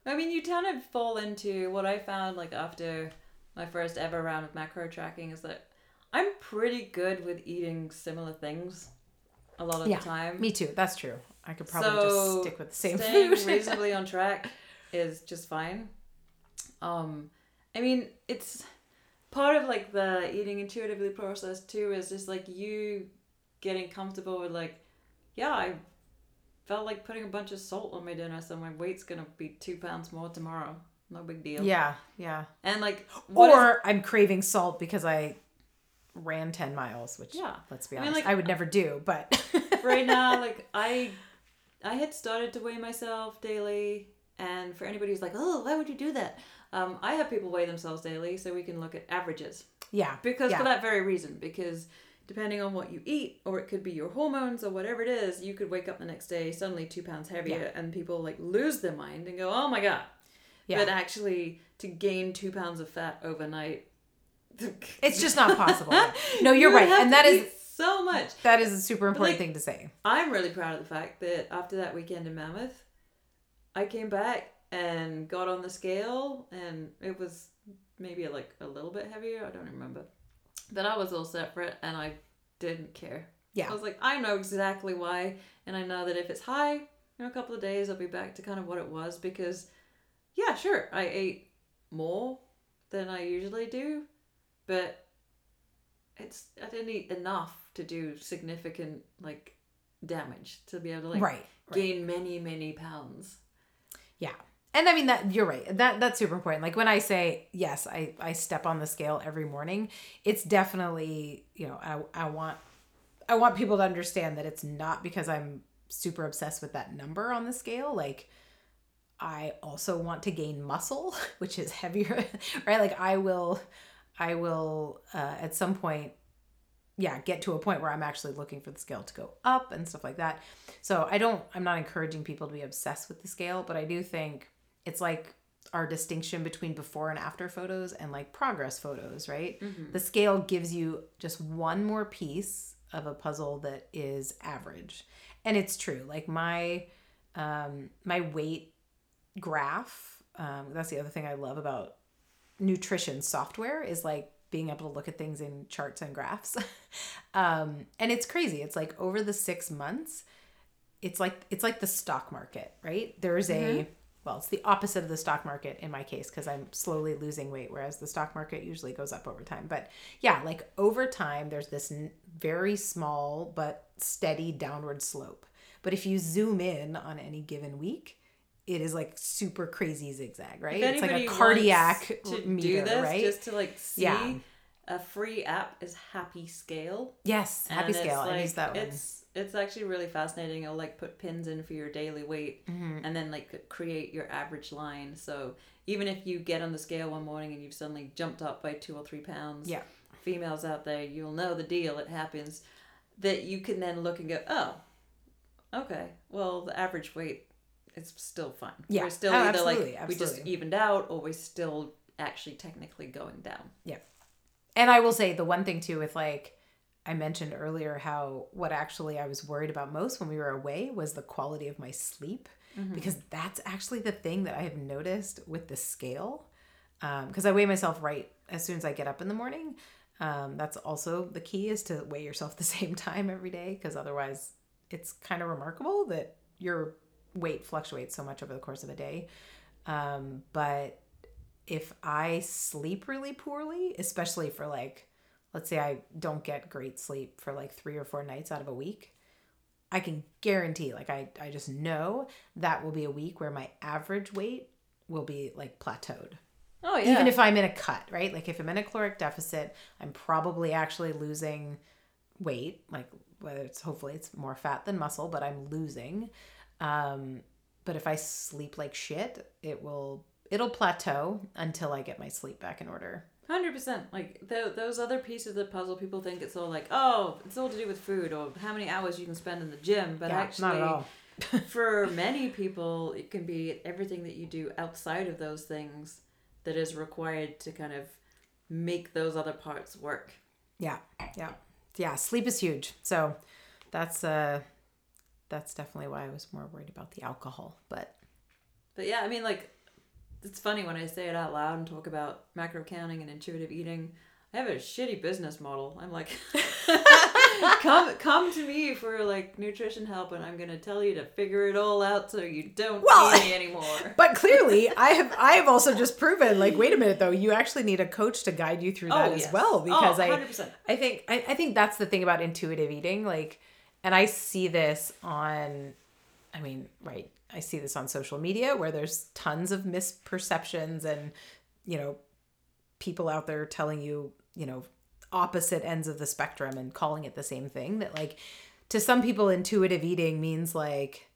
I mean, you kind of fall into what I found like after my first ever round of macro tracking is that I'm pretty good with eating similar things a lot of Yeah, the time. Me too. That's true. I could probably so just stick with the same staying food. reasonably on track is just fine. Um, I mean, it's part of like the eating intuitively process too. Is just like you getting comfortable with like, yeah, I felt like putting a bunch of salt on my dinner, so my weight's gonna be two pounds more tomorrow. No big deal. yeah, yeah. And like, what is- Or I'm craving salt because I ran 10 miles, which Yeah. let's be I mean, honest, like- I would never do, but right now, like I, I had started to weigh myself daily, and for anybody who's like, oh, why would you do that? Um, I have people weigh themselves daily so we can look at averages yeah. because yeah. for that very reason because depending on what you eat or it could be your hormones or whatever it is you could wake up the next day suddenly two pounds heavier and people like lose their mind and go oh my god Yeah. but actually to gain two pounds of fat overnight It's just not possible. No, you're you right. And that is so much that is a super important like- thing to say. I'm really proud of the fact that after that weekend in Mammoth, I came back and got on the scale, and it was maybe like a little bit heavier. I don't remember, but I was all separate and I didn't care. Yeah. I was like, I know exactly why, and I know that if it's high, in a couple of days, I'll be back to kind of what it was because, yeah, sure, I ate more than I usually do, but it's I didn't eat enough to do significant like damage to be able to like right. right. gain many many pounds. Yeah. And I mean that you're right. That that's super important. Like when I say yes, I I step on the scale every morning, it's definitely, you know, I I want I want people to understand that it's not because I'm super obsessed with that number on the scale. Like I also want to gain muscle, which is heavier, right? Like I will I will uh, at some point yeah, get to a point where I'm actually looking for the scale to go up and stuff like that. So I don't I'm not encouraging people to be obsessed with the scale, but I do think it's like our distinction between before and after photos and like progress photos, right? The scale gives you just one more piece of a puzzle that is average. And it's true. Like my um my weight graph, um that's the other thing I love about nutrition software is like being able to look at things in charts and graphs. um, and it's crazy. It's like over the six months, it's like it's like the stock market, right? There's a well, it's the opposite of the stock market in my case because I'm slowly losing weight, whereas the stock market usually goes up over time. But yeah, like over time, there's this n- very small but steady downward slope. But if you zoom in on any given week, it is like super crazy zigzag, right? If It's like a cardiac to meter, do this right? just to like see Yeah. a free app is Happy Scale. yes, happy scale. I like- use that one. It's it's actually really fascinating. It'll like put pins in for your daily weight Mm-hmm. and then like create your average line. So even if you get on the scale one morning and you've suddenly jumped up by two or three pounds, Yeah. females out there, you'll know the deal. It happens. that you can then look and go, oh, okay, well, the average weight is still fine. Yeah. We're still Oh, either absolutely, like we just evened out or we're still actually technically going down. Yeah. And I will say the one thing too with like I mentioned earlier how what actually I was worried about most when we were away was the quality of my sleep because that's actually the thing that I have noticed with the scale. Because I weigh myself right as soon as I get up in the morning. Um, that's also the key is to weigh yourself the same time every day because otherwise it's kind of remarkable that your weight fluctuates so much over the course of a day. Um, but if I sleep really poorly, especially for like, let's say I don't get great sleep for like three or four nights out of a week, I can guarantee, like, I, I just know that will be a week where my average weight will be like plateaued. Oh yeah. Even if I'm in a cut, right? Like, if I'm in a caloric deficit, I'm probably actually losing weight, like, whether it's hopefully it's more fat than muscle, but I'm losing. Um, but if I sleep like shit, it will it'll plateau until I get my sleep back in order. Hundred percent. Like th- those other pieces of the puzzle, people think it's all like, oh, it's all to do with food or how many hours you can spend in the gym. But Yeah, actually, not at all. for many people, it can be everything that you do outside of those things that is required to kind of make those other parts work. Yeah, yeah, yeah. Sleep is huge. So that's uh, that's definitely why I was more worried about the alcohol. But But yeah, I mean, like, it's funny when I say it out loud and talk about macro counting and intuitive eating. I have a shitty business model. I'm like, come come to me for like nutrition help, and I'm gonna tell you to figure it all out so you don't Well, need me anymore. but clearly, I have I have also just proven like wait a minute though, you actually need a coach to guide you through oh, that as yes. well oh, because oh, I 100%. I think I, I think that's the thing about intuitive eating, like, and I see this on, I mean, right, I see this on social media where there's tons of misperceptions and, you know, people out there telling you, you know, opposite ends of the spectrum and calling it the same thing. That like, to some people, intuitive eating means like,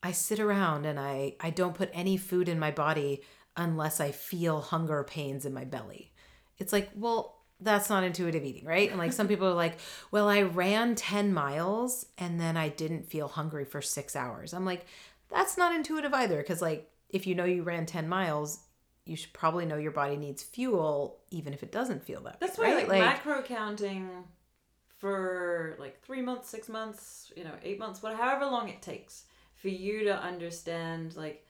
I sit around and I I don't put any food in my body unless I feel hunger pains in my belly. It's like, well, that's not intuitive eating, right? And like some people are like, well, I ran 10 miles and then I didn't feel hungry for 6 hours. I'm like, that's not intuitive either cuz like if you know you ran 10 miles, you should probably know your body needs fuel even if it doesn't feel that That's way, why right? like, macro counting for like three months, six months, you know, eight months, whatever, however long it takes for you to understand, like,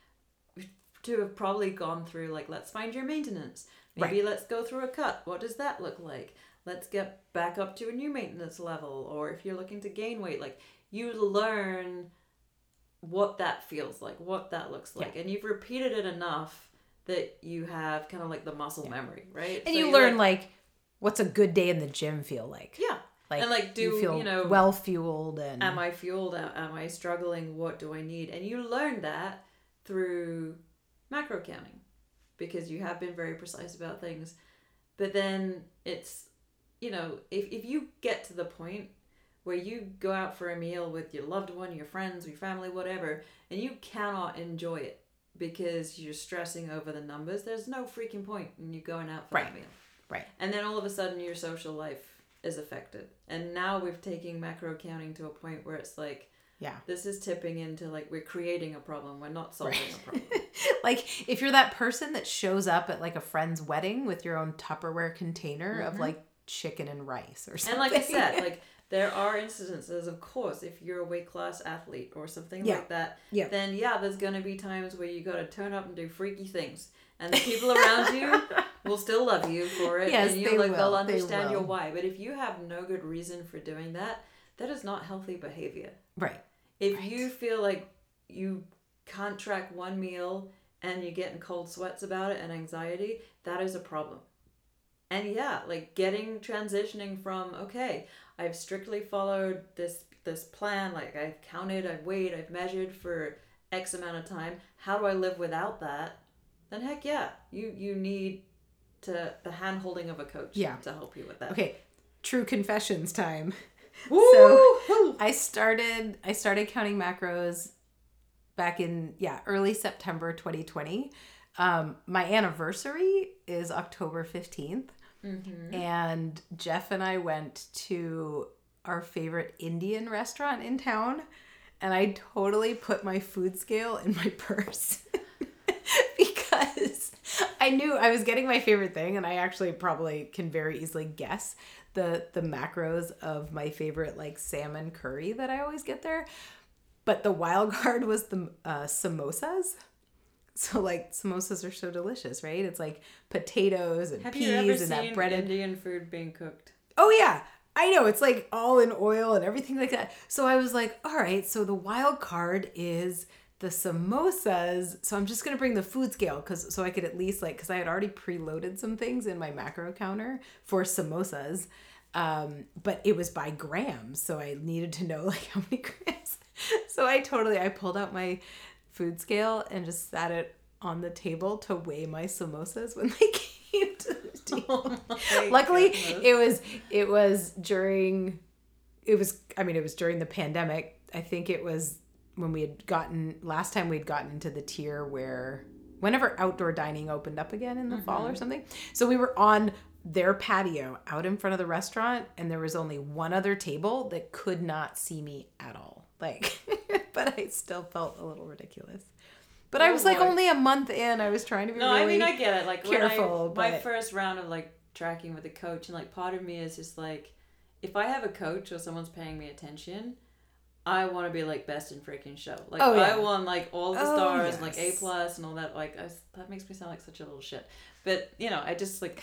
to have probably gone through, like, let's find your maintenance. Maybe let's go through a cut. What does that look like? Let's get back up to a new maintenance level. Or if you're looking to gain weight, like, you learn what that feels like, what that looks like. And you've repeated it enough that you have kind of like the muscle memory, right? and So you learn like, what's a good day in the gym feel like? yeah. Like, and like, do you feel you know? well fueled and am I fueled? Am I struggling? What do I need? And you learn that through macro counting because you have been very precise about things. But then it's, you know, if, if you get to the point where you go out for a meal with your loved one, your friends, your family, whatever, and you cannot enjoy it because you're stressing over the numbers, there's no freaking point in you going out for Right. that meal. right. And then all of a sudden your social life is affected. And now we've taken macro counting to a point where it's like Yeah. this is tipping into like we're creating a problem, we're not solving a problem. like if you're that person that shows up at like a friend's wedding with your own Tupperware container of mm-hmm. like chicken and rice or something. and like I said, like there are incidences, of course, if you're a weight class athlete or something Yeah. like that, Yeah. then yeah, there's gonna be times where you gotta turn up and do freaky things. And the people around you will still love you for it. Yes, and you they like they'll will, they understand your why. But if you have no good reason for doing that, that is not healthy behavior. right. If you feel like you can't track one meal and you're getting cold sweats about it and anxiety, that is a problem. And yeah, like getting transitioning from okay, I've strictly followed this this plan, like I've counted, I've weighed, I've measured for X amount of time. How do I live without that? Then heck yeah, you you need to the hand holding of a coach Yeah. to help you with that. Okay. True confessions time. Woo! So I started I started counting macros back in yeah, early September 2020. Um my anniversary is October 15th. Mm-hmm. And Jeff and I went to our favorite Indian restaurant in town, and I totally put my food scale in my purse because I knew I was getting my favorite thing, and I actually probably can very easily guess the the macros of my favorite like salmon curry that I always get there. But the wild card was the uh, samosas. So like samosas are so delicious, right? It's like potatoes and Have peas and that breaded. Indian food being cooked? Oh yeah. I know it's like all in oil and everything like that. So I was like, all right, so the wild card is the samosas. So I'm just gonna bring the food scale because so I could at least like because I had already preloaded some things in my macro counter for samosas, um, but it was by grams, so I needed to know like how many grams. So I totally I pulled out my food scale and just sat it on the table to weigh my samosas when they came to the table. Oh my Luckily, goodness. it was it was during it was I mean it was during the pandemic. I think it was when we had gotten last time we'd gotten into the tier where whenever outdoor dining opened up again in the fall or mm-hmm. something. So we were on their patio out in front of the restaurant and there was only one other table that could not see me at all. Like but I still felt a little ridiculous. But I Oh, was like only a month in. I was trying to be No, really I mean I get it. Like careful, I, my first round of like tracking with a coach, and like part of me is just like, if I have a coach or someone's paying me attention, I want to be like best in freaking show. Like Oh, yeah. I want like all the Oh, stars, and like A plus and all that. Like I, that makes me sound like such a little shit. But you know, I just like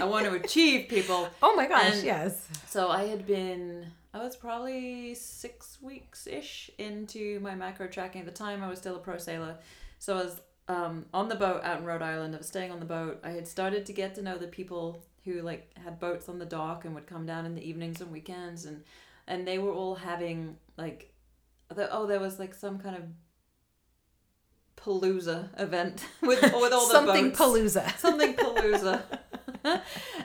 I want to achieve people. Oh my gosh, And- yes. So I had been, I was probably six weeks ish into my macro tracking. At the time, I was still a pro sailor. So I was um, on the boat out in Rhode Island. I was staying on the boat. I had started to get to know the people who like had boats on the dock and would come down in the evenings and weekends, and and they were all having like, the, oh, there was like some kind of palooza event with with all the Something boats palooza. something palooza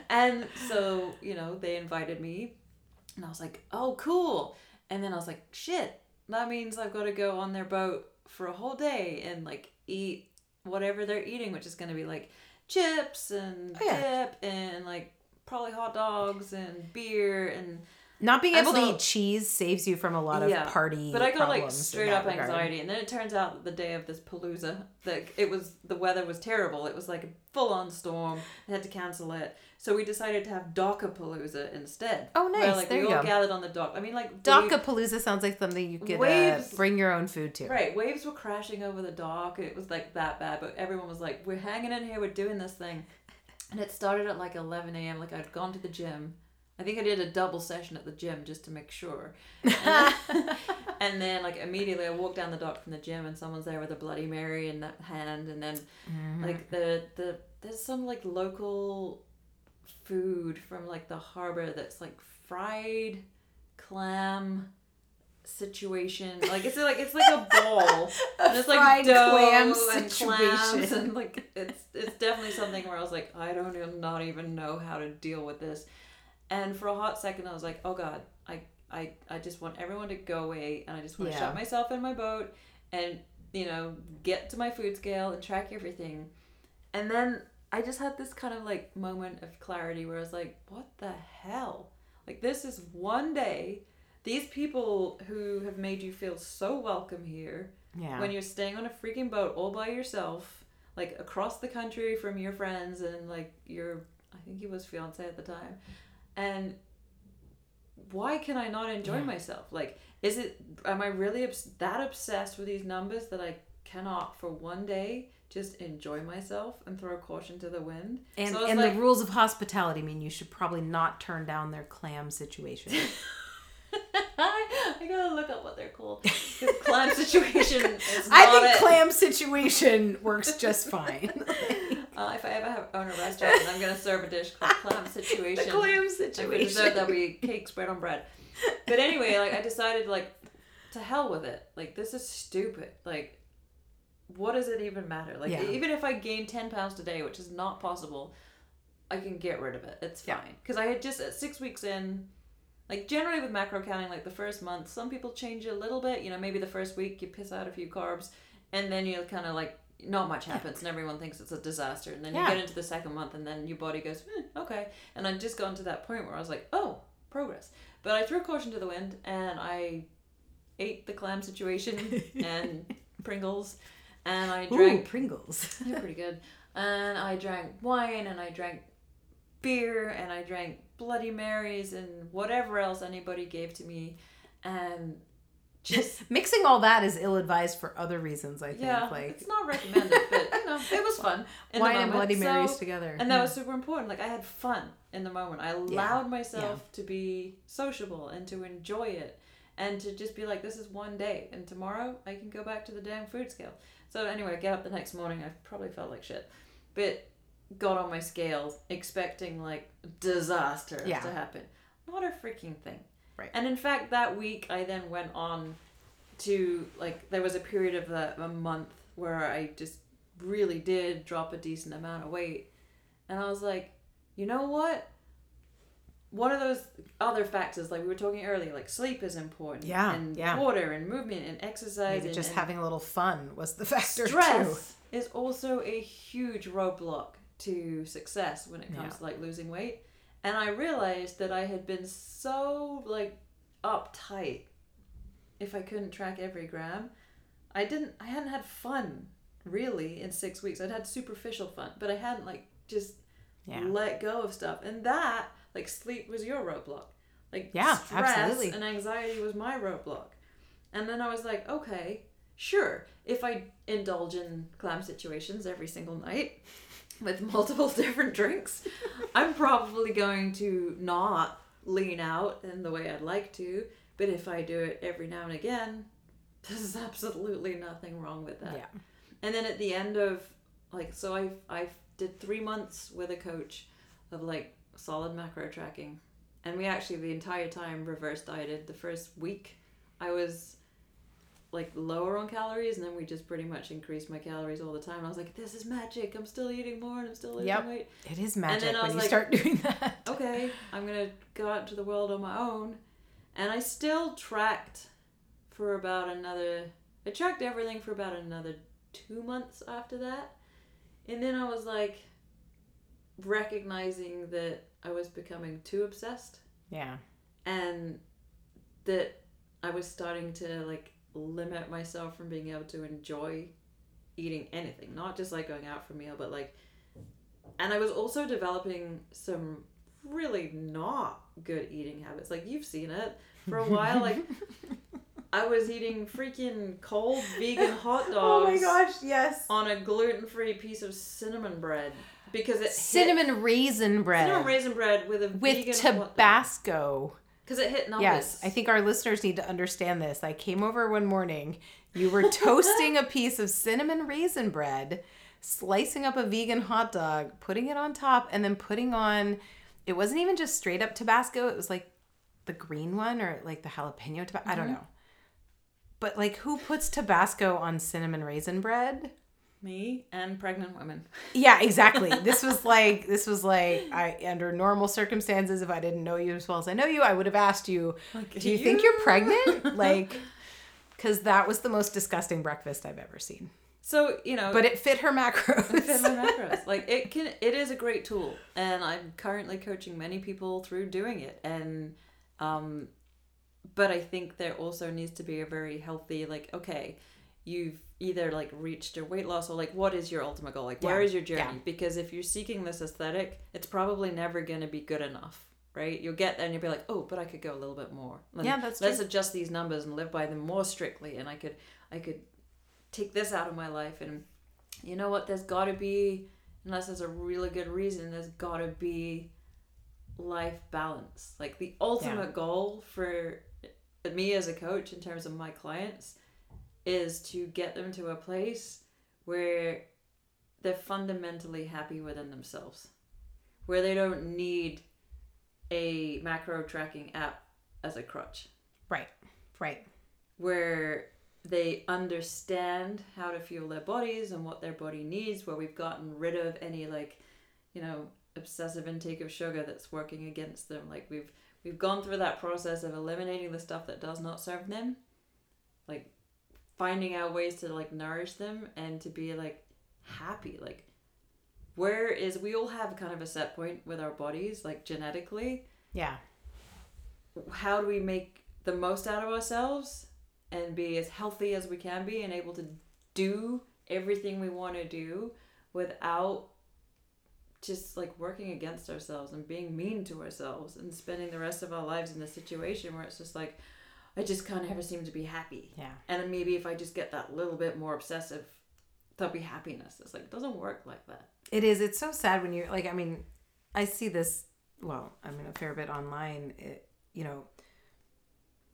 and so you know they invited me and i was like oh cool and then i was like shit that means i've got to go on their boat for a whole day and like eat whatever they're eating which is going to be like chips and Oh, yeah. dip and like probably hot dogs and beer and Not being able so- to eat cheese saves you from a lot of Yeah, party. But I got like straight up regard. anxiety, and then it turns out that the day of this palooza, that it was the weather was terrible. It was like a full on storm. They had to cancel it, so we decided to have Docker Palooza instead. Oh, Where, nice. like There we all go. gathered on the dock. I mean, like Doca Palooza sounds like something you could uh, bring your own food to. Right? Waves were crashing over the dock. It was like that bad, but everyone was like, "We're hanging in here. We're doing this thing," and it started at like eleven a.m. Like I'd gone to the gym. I think I did a double session at the gym just to make sure. And then, and then, like immediately I walked down the dock from the gym and someone's there with a Bloody Mary in that hand and then Mm-hmm. like the the there's some like local food from like the harbor that's like fried clam situation. Like it's like it's like a ball. and it's like dough clam and clams situation. and like it's it's definitely something where I was like I don't even not even know how to deal with this. And for a hot second I was like, "Oh god, I I I just want everyone to go away and I just want to Yeah. shut myself in my boat and you know, get to my food scale and track everything." And then I just had this kind of like moment of clarity where I was like, "What the hell? Like this is one day these people who have made you feel so welcome here Yeah. when you're staying on a freaking boat all by yourself, like across the country from your friends and like your, I think he was fiance at the time, and why can I not enjoy Yeah. myself? Like, is it? Am I really obs- that obsessed with these numbers that I cannot for one day just enjoy myself and throw caution to the wind? and So and like- the rules of hospitality mean you should probably not turn down their clam situation. I gotta look up what they're called. clam situation is I think it. clam situation works just fine. Uh, if I ever have own a restaurant, and I'm gonna serve a dish called clam situation. the situation. clam And for dessert, situation. there'll be cake spread on bread. But anyway, like I decided, like, to hell with it. Like this is stupid. Like, what does it even matter? Like, Yeah. even if I gain ten pounds today, which is not possible, I can get rid of it. It's fine. Because I had just at six weeks in. Like generally with macro counting, like the first month, some people change it a little bit. You know, maybe the first week you piss out a few carbs, and then you kind of like not much happens, and everyone thinks it's a disaster. And then you get into the second month, and then your body goes, eh, okay. And I'd just gotten to that point where I was like, oh, progress. But I threw caution to the wind and I ate the clam situation and Pringles and I drank Ooh, Pringles. they're pretty good. And I drank wine and I drank beer and I drank Bloody Marys and whatever else anybody gave to me. And just, Mixing all that is ill advised for other reasons, I think. yeah, like it's not recommended, but you know, it was fun. in the wine and. Bloody Marys So- together. And that hmm. was super important. Like I had fun in the moment. I allowed myself to be sociable and to enjoy it and to just be like, this is one day and tomorrow I can go back to the damn food scale. So anyway, I get up the next morning. I probably felt like shit, but got on my scale expecting like disaster Yeah. to happen. Not a freaking thing. Right. And in fact, that week I then went on to like there was a period of the, a month where I just really did drop a decent amount of weight, and I was like, you know what? One of those other factors, like we were talking earlier, like sleep is important. Yeah, And yeah. water and movement and exercise. Maybe and, just and having a little fun was the factor too. stress is also a huge roadblock to success when it comes Yeah. to like losing weight. And I realized that I had been so like uptight if I couldn't track every gram. I didn't I hadn't had fun really in 6 weeks. I'd had superficial fun, but I hadn't like just Yeah. let go of stuff. And that like sleep was your roadblock. Like Yeah, stress absolutely. and anxiety was my roadblock. And then I was like, okay, sure, if I indulge in clam situations every single night with multiple different drinks, I'm probably going to not lean out in the way I'd like to. But if I do it every now and again, there's absolutely nothing wrong with that. Yeah. And then at the end of like so I I did 3 months with a coach of like solid macro tracking. And we actually the entire time reverse dieted. The first week I was like lower on calories and then we just pretty much increased my calories all the time. I was like, this is magic. I'm still eating more and I'm still losing Yep. weight. It is magic. And then magic I when was you like- start doing that. Okay, I'm gonna go out into the world on my own. And I still tracked for about another I tracked everything for about another two months after that. And then I was like recognizing that I was becoming too obsessed Yeah. and that I was starting to like limit myself from being able to enjoy eating anything, not just like going out for a meal, but like, and I was also developing some really not good eating habits. Like you've seen it for a while. Like I was eating freaking cold vegan hot dogs Oh my gosh, yes. on a gluten free piece of cinnamon bread because it hit- Cinnamon raisin bread cinnamon raisin bread with a with vegan hot dog. Tabasco. Because it hit numbers. Yes, I think our listeners need to understand this. I came over one morning. You were toasting a piece of cinnamon raisin bread, slicing up a vegan hot dog, putting it on top, and then putting on. It wasn't even just straight up Tabasco. It was like the green one or like the jalapeno Tabasco. I don't Mm-hmm. know. But like, who puts Tabasco on cinnamon raisin bread? Me and pregnant women. Yeah, exactly. this was like this was like I under normal circumstances, if I didn't know you as well as I know you, I would have asked you, Like, "Do you think you're pregnant?" Like, because that was the most disgusting breakfast I've ever seen. So you know, But it fit her macros. it fit my macros. Like it can, it is a great tool, and I'm currently coaching many people through doing it. And, um, but I think there also needs to be a very healthy, like, okay, you've either like reached your weight loss or like, what is your ultimate goal? Like, where Yeah, is your journey? yeah. Because if you're seeking this aesthetic, it's probably never going to be good enough. Right, you'll get there and you'll be like, oh, but I could go a little bit more. Like, Yeah, that's Let's true. adjust these numbers and live by them more strictly, and I could, I could take this out of my life and you know what there's got to be unless there's a really good reason there's got to be life balance like the ultimate goal for me as a coach in terms of my clients is to get them to a place where they're fundamentally happy within themselves where they don't need a macro tracking app as a crutch. Right, right. where they understand how to fuel their bodies and what their body needs where we've gotten rid of any like you know obsessive intake of sugar that's working against them. Like we've we've gone through that process of eliminating the stuff that does not serve them. Like finding out ways to like nourish them and to be like happy like where is we all have kind of a set point with our bodies like genetically. Yeah, how do we make the most out of ourselves and be as healthy as we can be and able to do everything we want to do without just like working against ourselves and being mean to ourselves and spending the rest of our lives in a situation where it's just like I just can't ever seem to be happy. Yeah. And then maybe if I just get that little bit more obsessive, there'll be happiness. It's like it doesn't work like that. It is. It's so sad when you're like, I mean, I see this, well, I mean, a fair bit online, it, you know,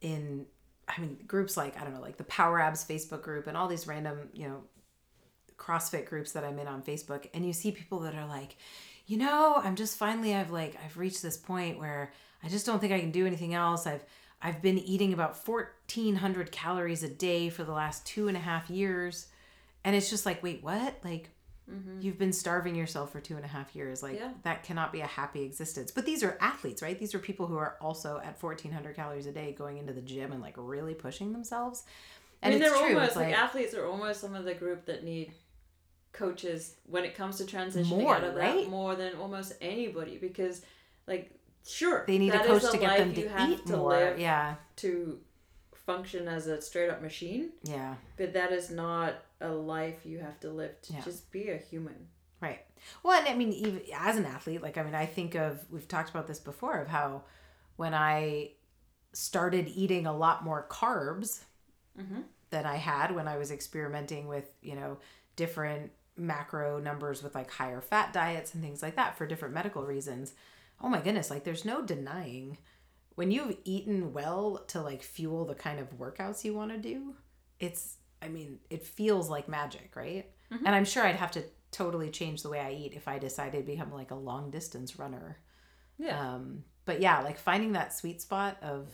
in, I mean, groups like, I don't know, like the Power Abs Facebook group and all these random, you know, CrossFit groups that I'm in on Facebook. And you see people that are like, you know, I'm just finally, I've like, I've reached this point where I just don't think I can do anything else. I've, I've been eating about 1400 calories a day for the last two and a half years. And it's just like, wait, what? Like, mm-hmm. You've been starving yourself for two and a half years. Like Yeah. that cannot be a happy existence. But these are athletes, right? These are people who are also at fourteen hundred calories a day, going into the gym and like really pushing themselves. And I mean, it's they're true. almost like, like, athletes are almost some of the group that need coaches when it comes to transitioning More, out of right? that more than almost anybody because, like, sure, they need a coach is to get them to have eat to more. live Yeah, to function as a straight up machine, yeah, but that is not a life you have to live to Yeah. just be a human. right. Well, and I mean, even as an athlete, like I mean, I think of we've talked about this before of how when I started eating a lot more carbs Mhm. than I had when I was experimenting with, you know, different macro numbers with like higher fat diets and things like that for different medical reasons. Oh my goodness, like there's no denying when you've eaten well to like fuel the kind of workouts you want to do, it's I mean, it feels like magic, right? And I'm sure I'd have to totally change the way I eat if I decided to become like a long distance runner. Yeah. Um, but yeah, like finding that sweet spot of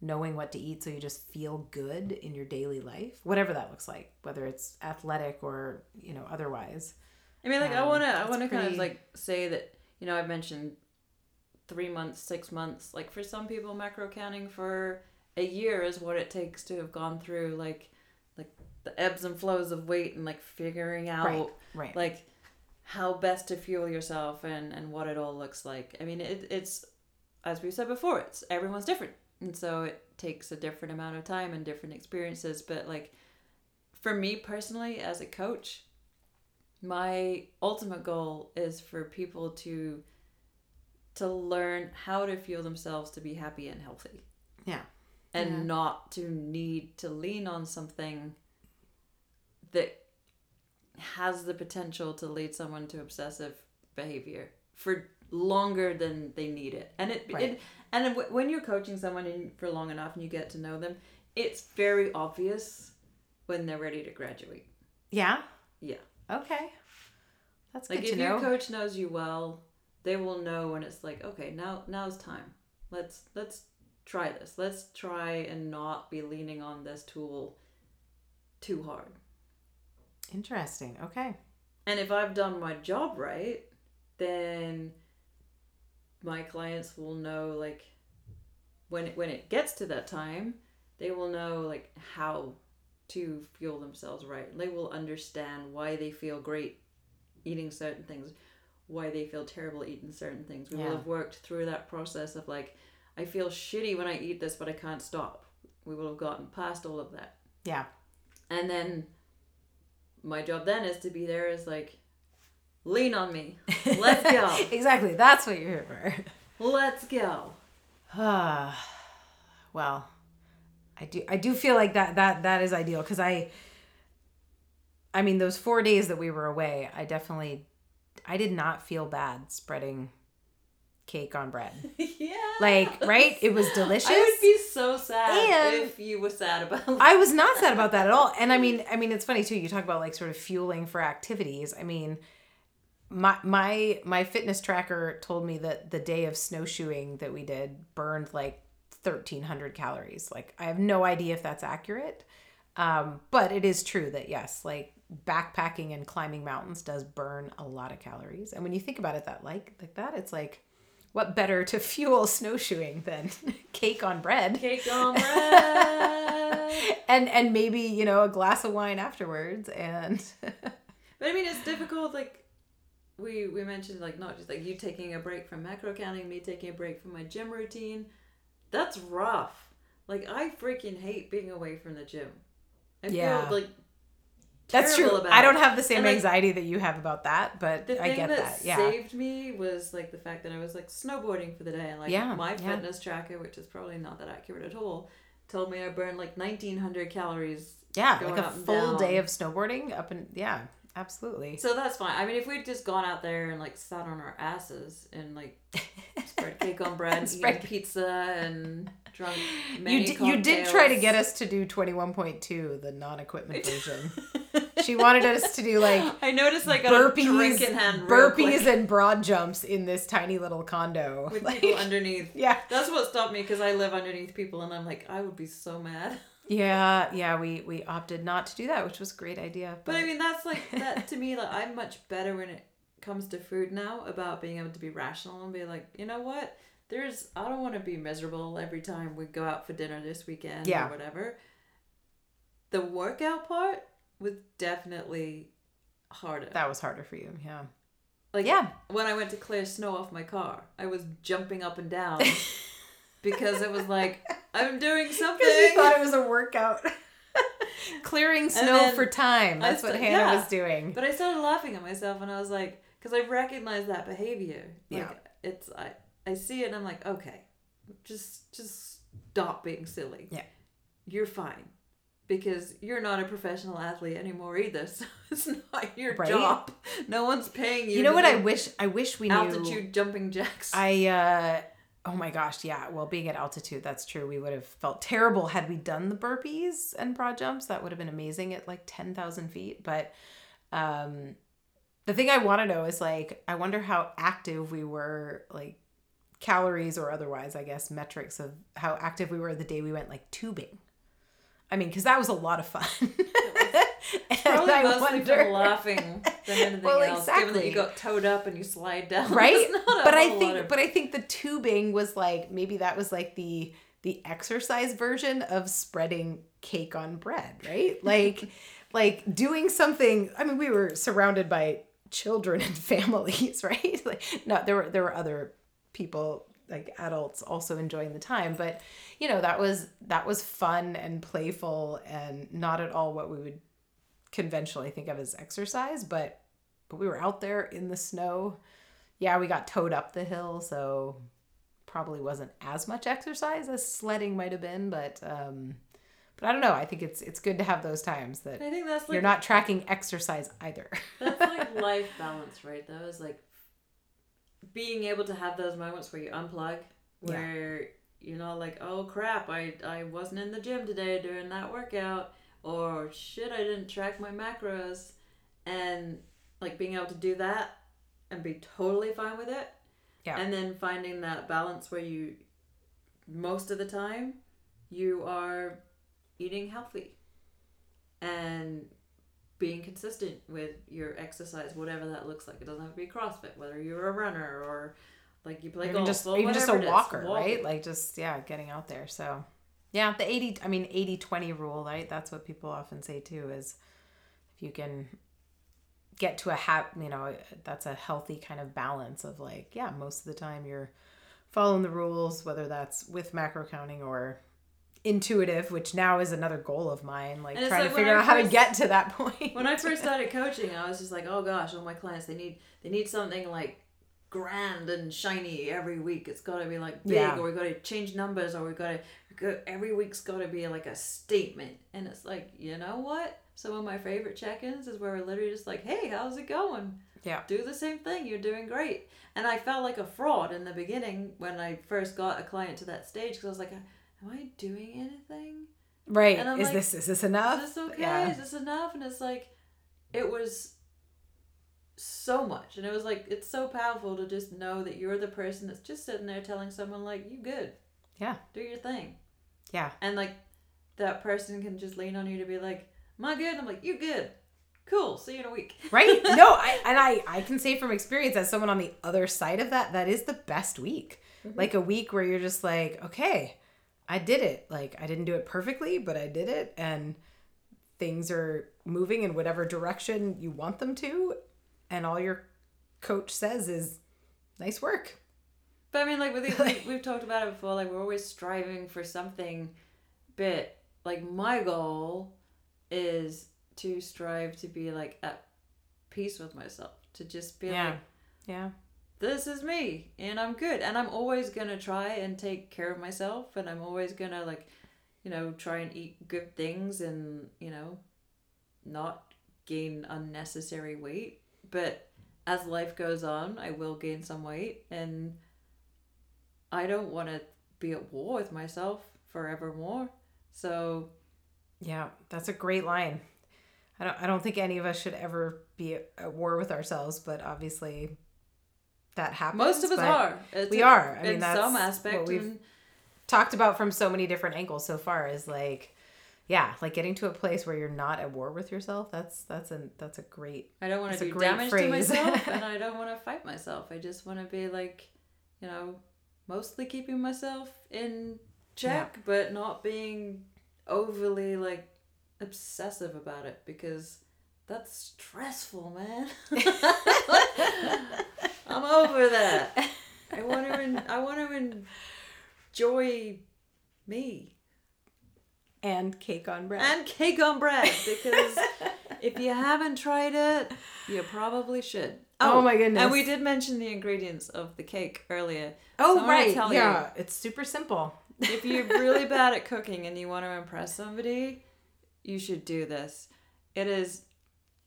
knowing what to eat so you just feel good in your daily life, whatever that looks like, whether it's athletic or, you know, otherwise. I mean, like I Um, want to, I want to kind of like say that you know I've mentioned three months, six months. Like for some people, macro counting for a year is what it takes to have gone through like like the ebbs and flows of weight and like figuring out Right. Right. like how best to fuel yourself and and what it all looks like. I mean, it, it's as we said before, it's everyone's different, and so it takes a different amount of time and different experiences. But like for me personally, as a coach, my ultimate goal is for people to to learn how to fuel themselves to be happy and healthy yeah. and Yeah. not to need to lean on something that has the potential to lead someone to obsessive behavior for longer than they need it. And it, Right. it and when you're coaching someone in, for long enough and you get to know them, it's very obvious when they're ready to graduate. Yeah. Yeah. Okay. That's Like good if to your coach knows you well, they will know when it's like, okay, now now's time. Let's let's try this. Let's try and not be leaning on this tool too hard. Interesting. Okay. And if I've done my job right, then my clients will know like when it, when it gets to that time, they will know like how to fuel themselves right. They will understand why they feel great eating certain things, why they feel terrible eating certain things. We Yeah. will have worked through that process of like I feel shitty when I eat this, but I can't stop. We will have gotten past all of that. Yeah. And then my job then is to be there is like, lean on me. Let's go. exactly. That's what you're here for. Let's go. Ah, well, I do. I do feel like that that that is ideal because I. I mean, those four days that we were away, I definitely, I did not feel bad spreading cake on bread. yeah. Like, right? It was delicious. I would be so sad And- if you were sad about it. I was not sad about that at all. And I mean, I mean, it's funny too. You talk about like sort of fueling for activities. I mean, my my my fitness tracker told me that the day of snowshoeing that we did burned like thirteen hundred calories. Like, I have no idea if that's accurate, um, but it is true that yes, like backpacking and climbing mountains does burn a lot of calories. And when you think about it that like like that, it's like. What better to fuel snowshoeing than cake on bread? Cake on bread. and and maybe you know a glass of wine afterwards and But I mean, it's difficult. Like we we mentioned, like not just like you taking a break from macro counting, me taking a break from my gym routine. that's rough. Like I freaking hate being away from the gym. I Yeah. feel like That's true. about I don't have the same And, like, anxiety that you have about that, but I get that, that. Yeah. saved me was like the fact that I was like snowboarding for the day and like Yeah, my yeah. fitness tracker, which is probably not that accurate at all, told me I burned like nineteen hundred calories. yeah, like a full day of snowboarding up and yeah, absolutely. So that's fine. I mean, if we'd just gone out there and like sat on our asses and like spread cake on bread, and Spread- pizza and drunk You you did try to get us to do 21.2, the non-equipment version. She wanted us to do like I noticed like burpees, drink in hand burpees and broad jumps in this tiny little condo. with Like, people underneath. yeah. That's what stopped me because I live underneath people and I'm like, I would be so mad. Yeah, yeah, we we opted not to do that, which was a great idea. But I mean, that's like that to me. Like I'm much better when it comes to food now about being able to be rational and be like, you know what? There's I don't want to be miserable every time we go out for dinner this weekend Yeah. or whatever. The workout part was definitely harder. that was harder for you. Yeah. like Yeah. when I went to clear snow off my car, I was jumping up and down because it was like I'm doing something. You thought it was a workout. Clearing snow for time. That's what sta- Hannah yeah. was doing. But I started laughing at myself, and I was like, because I recognize that behavior. Like, Yeah. It's I I see it, and I'm like, okay, just just stop being silly. Yeah. You're fine. Because you're not a professional athlete anymore either, so it's not your Right? job. No one's paying you. You know what I wish I wish we knew altitude jumping jacks. I uh oh my gosh, yeah. Well, being at altitude, that's true. We would have felt terrible had we done the burpees and broad jumps. That would have been amazing at like ten thousand feet. But um the thing I want to know is like I wonder how active we were, like calories or otherwise, I guess metrics of how active we were the day we went like tubing. I mean, because that was a lot of fun. And Probably I mostly wonder- laughing than anything Well, else. Given that you got towed up and you slide down, right? It's not a but i think of- but i think the tubing was like maybe that was like the the exercise version of spreading cake on bread right? Like like doing something i mean we were surrounded by children and families right? Like no there were there were other people like adults also enjoying the time but you know that was that was fun and playful and not at all what we would conventionally think of as exercise but but we were out there in the snow yeah, we got towed up the hill, so probably wasn't as much exercise as sledding might have been, but um but I don't know. I think it's it's good to have those times that I think that's like you're not tracking exercise either. That's like life balance, right? That was like being able to have those moments where you unplug, Yeah. where you're not like, oh crap, I, I wasn't in the gym today doing that workout, or shit, I didn't track my macros, and like being able to do that and be totally fine with it. Yeah. And then finding that balance where you, most of the time, you are eating healthy and being consistent with your exercise, whatever that looks like. It doesn't have to be CrossFit, whether you're a runner or like you play even golf just or even just a is, walker, walking. right? Like just yeah, getting out there. So yeah, the 80 I mean 80-20 rule, right? That's what people often say too is if you can get to a hat, you know, that's a healthy kind of balance of like, yeah, most of the time you're following the rules, whether that's with macro counting or intuitive, which now is another goal of mine, like trying like to figure I out how to get to that point. when I first started coaching, I was just like, oh gosh, all my clients they need they need something like grand and shiny every week. It's got to be like big, Yeah. or we got to change numbers, or we got to go every week's got to be like a statement. And it's like, you know what? Some of my favorite check-ins is where we're literally just like, hey, how's it going? Yeah. do the same thing. You're doing great. And I felt like a fraud in the beginning when I first got a client to that stage because I was like, am I doing anything? right. And I'm Is like, this is this enough? Is this okay? Yeah. Is this enough? And it's like, it was so much. And it was like, it's so powerful to just know that you're the person that's just sitting there telling someone, like, you good. Yeah. Do your thing. Yeah. And like, that person can just lean on you to be like, am I good? And I'm like, you good. Cool. See you in a week. right no I, and i i can say from experience as someone on the other side of that that is the best week mm-hmm. like a week where you're just like okay i did it like i didn't do it perfectly but i did it and things are moving in whatever direction you want them to and all your coach says is nice work But I mean, like with we, we've talked about it before. Like we're always striving for something, but like my goal is to strive to be like at peace with myself. To just be Yeah. like, Yeah. This is me, and I'm good, and I'm always gonna try and take care of myself, and I'm always gonna like, you know, try and eat good things, and you know, not gain unnecessary weight. But as life goes on, I will gain some weight, and I don't want to be at war with myself forevermore. So Yeah, that's a great line. I don't I don't think any of us should ever be at war with ourselves, but obviously that happens. most of us are. It's we a- are. I mean, that's some aspect what we've and talked about from so many different angles so far is like yeah, like getting to a place where you're not at war with yourself. That's that's a that's a great I don't want to do damage to myself, and I don't want to fight myself. I just want to be like, you know, mostly keeping myself in check, but not being overly like obsessive about it because that's stressful, man. I'm over that. I want to. En- I want to enjoy me and cake on bread. and cake on bread because if you haven't tried it, you probably should. Oh, oh my goodness. And we did mention the ingredients of the cake earlier. oh So right, tell you. yeah, it's super simple. If you're really bad at cooking and you want to impress somebody, you should do this. It is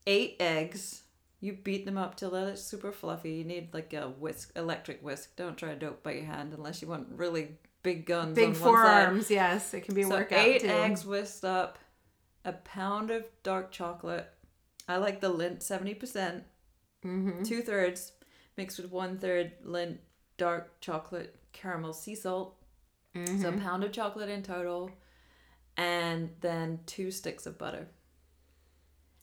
eight eggs. You beat them up till they're super fluffy. You need like a whisk, electric whisk. Don't try to do it by your hand unless you want really big guns. Big on forearms, yes, it can be a So workout eight too. eggs whisked up, a pound of dark chocolate. I like the Lindt seventy percent. Mm-hmm. Two thirds mixed with one third Lindt dark chocolate caramel sea salt. Mm-hmm. So a pound of chocolate in total, and then two sticks of butter.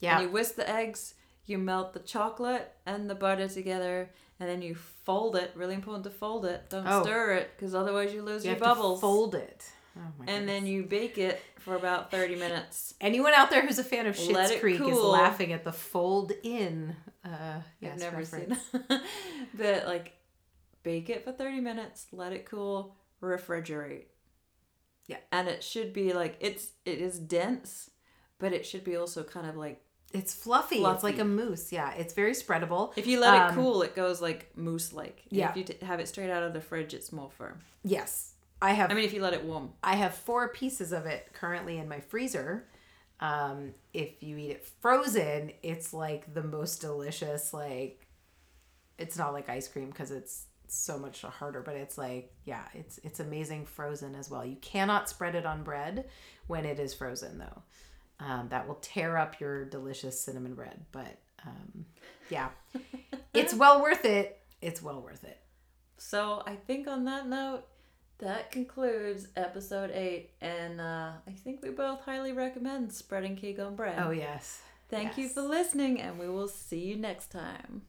Yeah, And you whisk the eggs. You melt the chocolate and the butter together, and then you fold it. Really important to fold it. Don't Oh. stir it, because otherwise you lose you your have bubbles. to fold it. Oh my and then you bake it for about thirty minutes. Anyone out there who's a fan of Schitt's it Creek is laughing at the fold in. Uh, yes, I've never reference. seen that. but like bake it for 30 minutes, let it cool, refrigerate. Yeah. And it should be like it's it is dense, but it should be also kind of like It's fluffy. It's like a mousse. Yeah, it's very spreadable. if you let it Um, cool, it goes like mousse like. Yeah. If you t- have it straight out of the fridge, it's more firm. Yes, I have. I mean, if you let it warm. I have four pieces of it currently in my freezer. Um, if you eat it frozen, it's like the most delicious. Like, it's not like ice cream because it's so much harder, but it's like, yeah, it's it's amazing frozen as well. You cannot spread it on bread when it is frozen though. Um, that will tear up your delicious cinnamon bread. But um, yeah, it's well worth it. It's well worth it. So I think on that note, that concludes episode eight, and uh, I think we both highly recommend spreading cake on bread. Oh yes. Thank you for listening, and we will see you next time.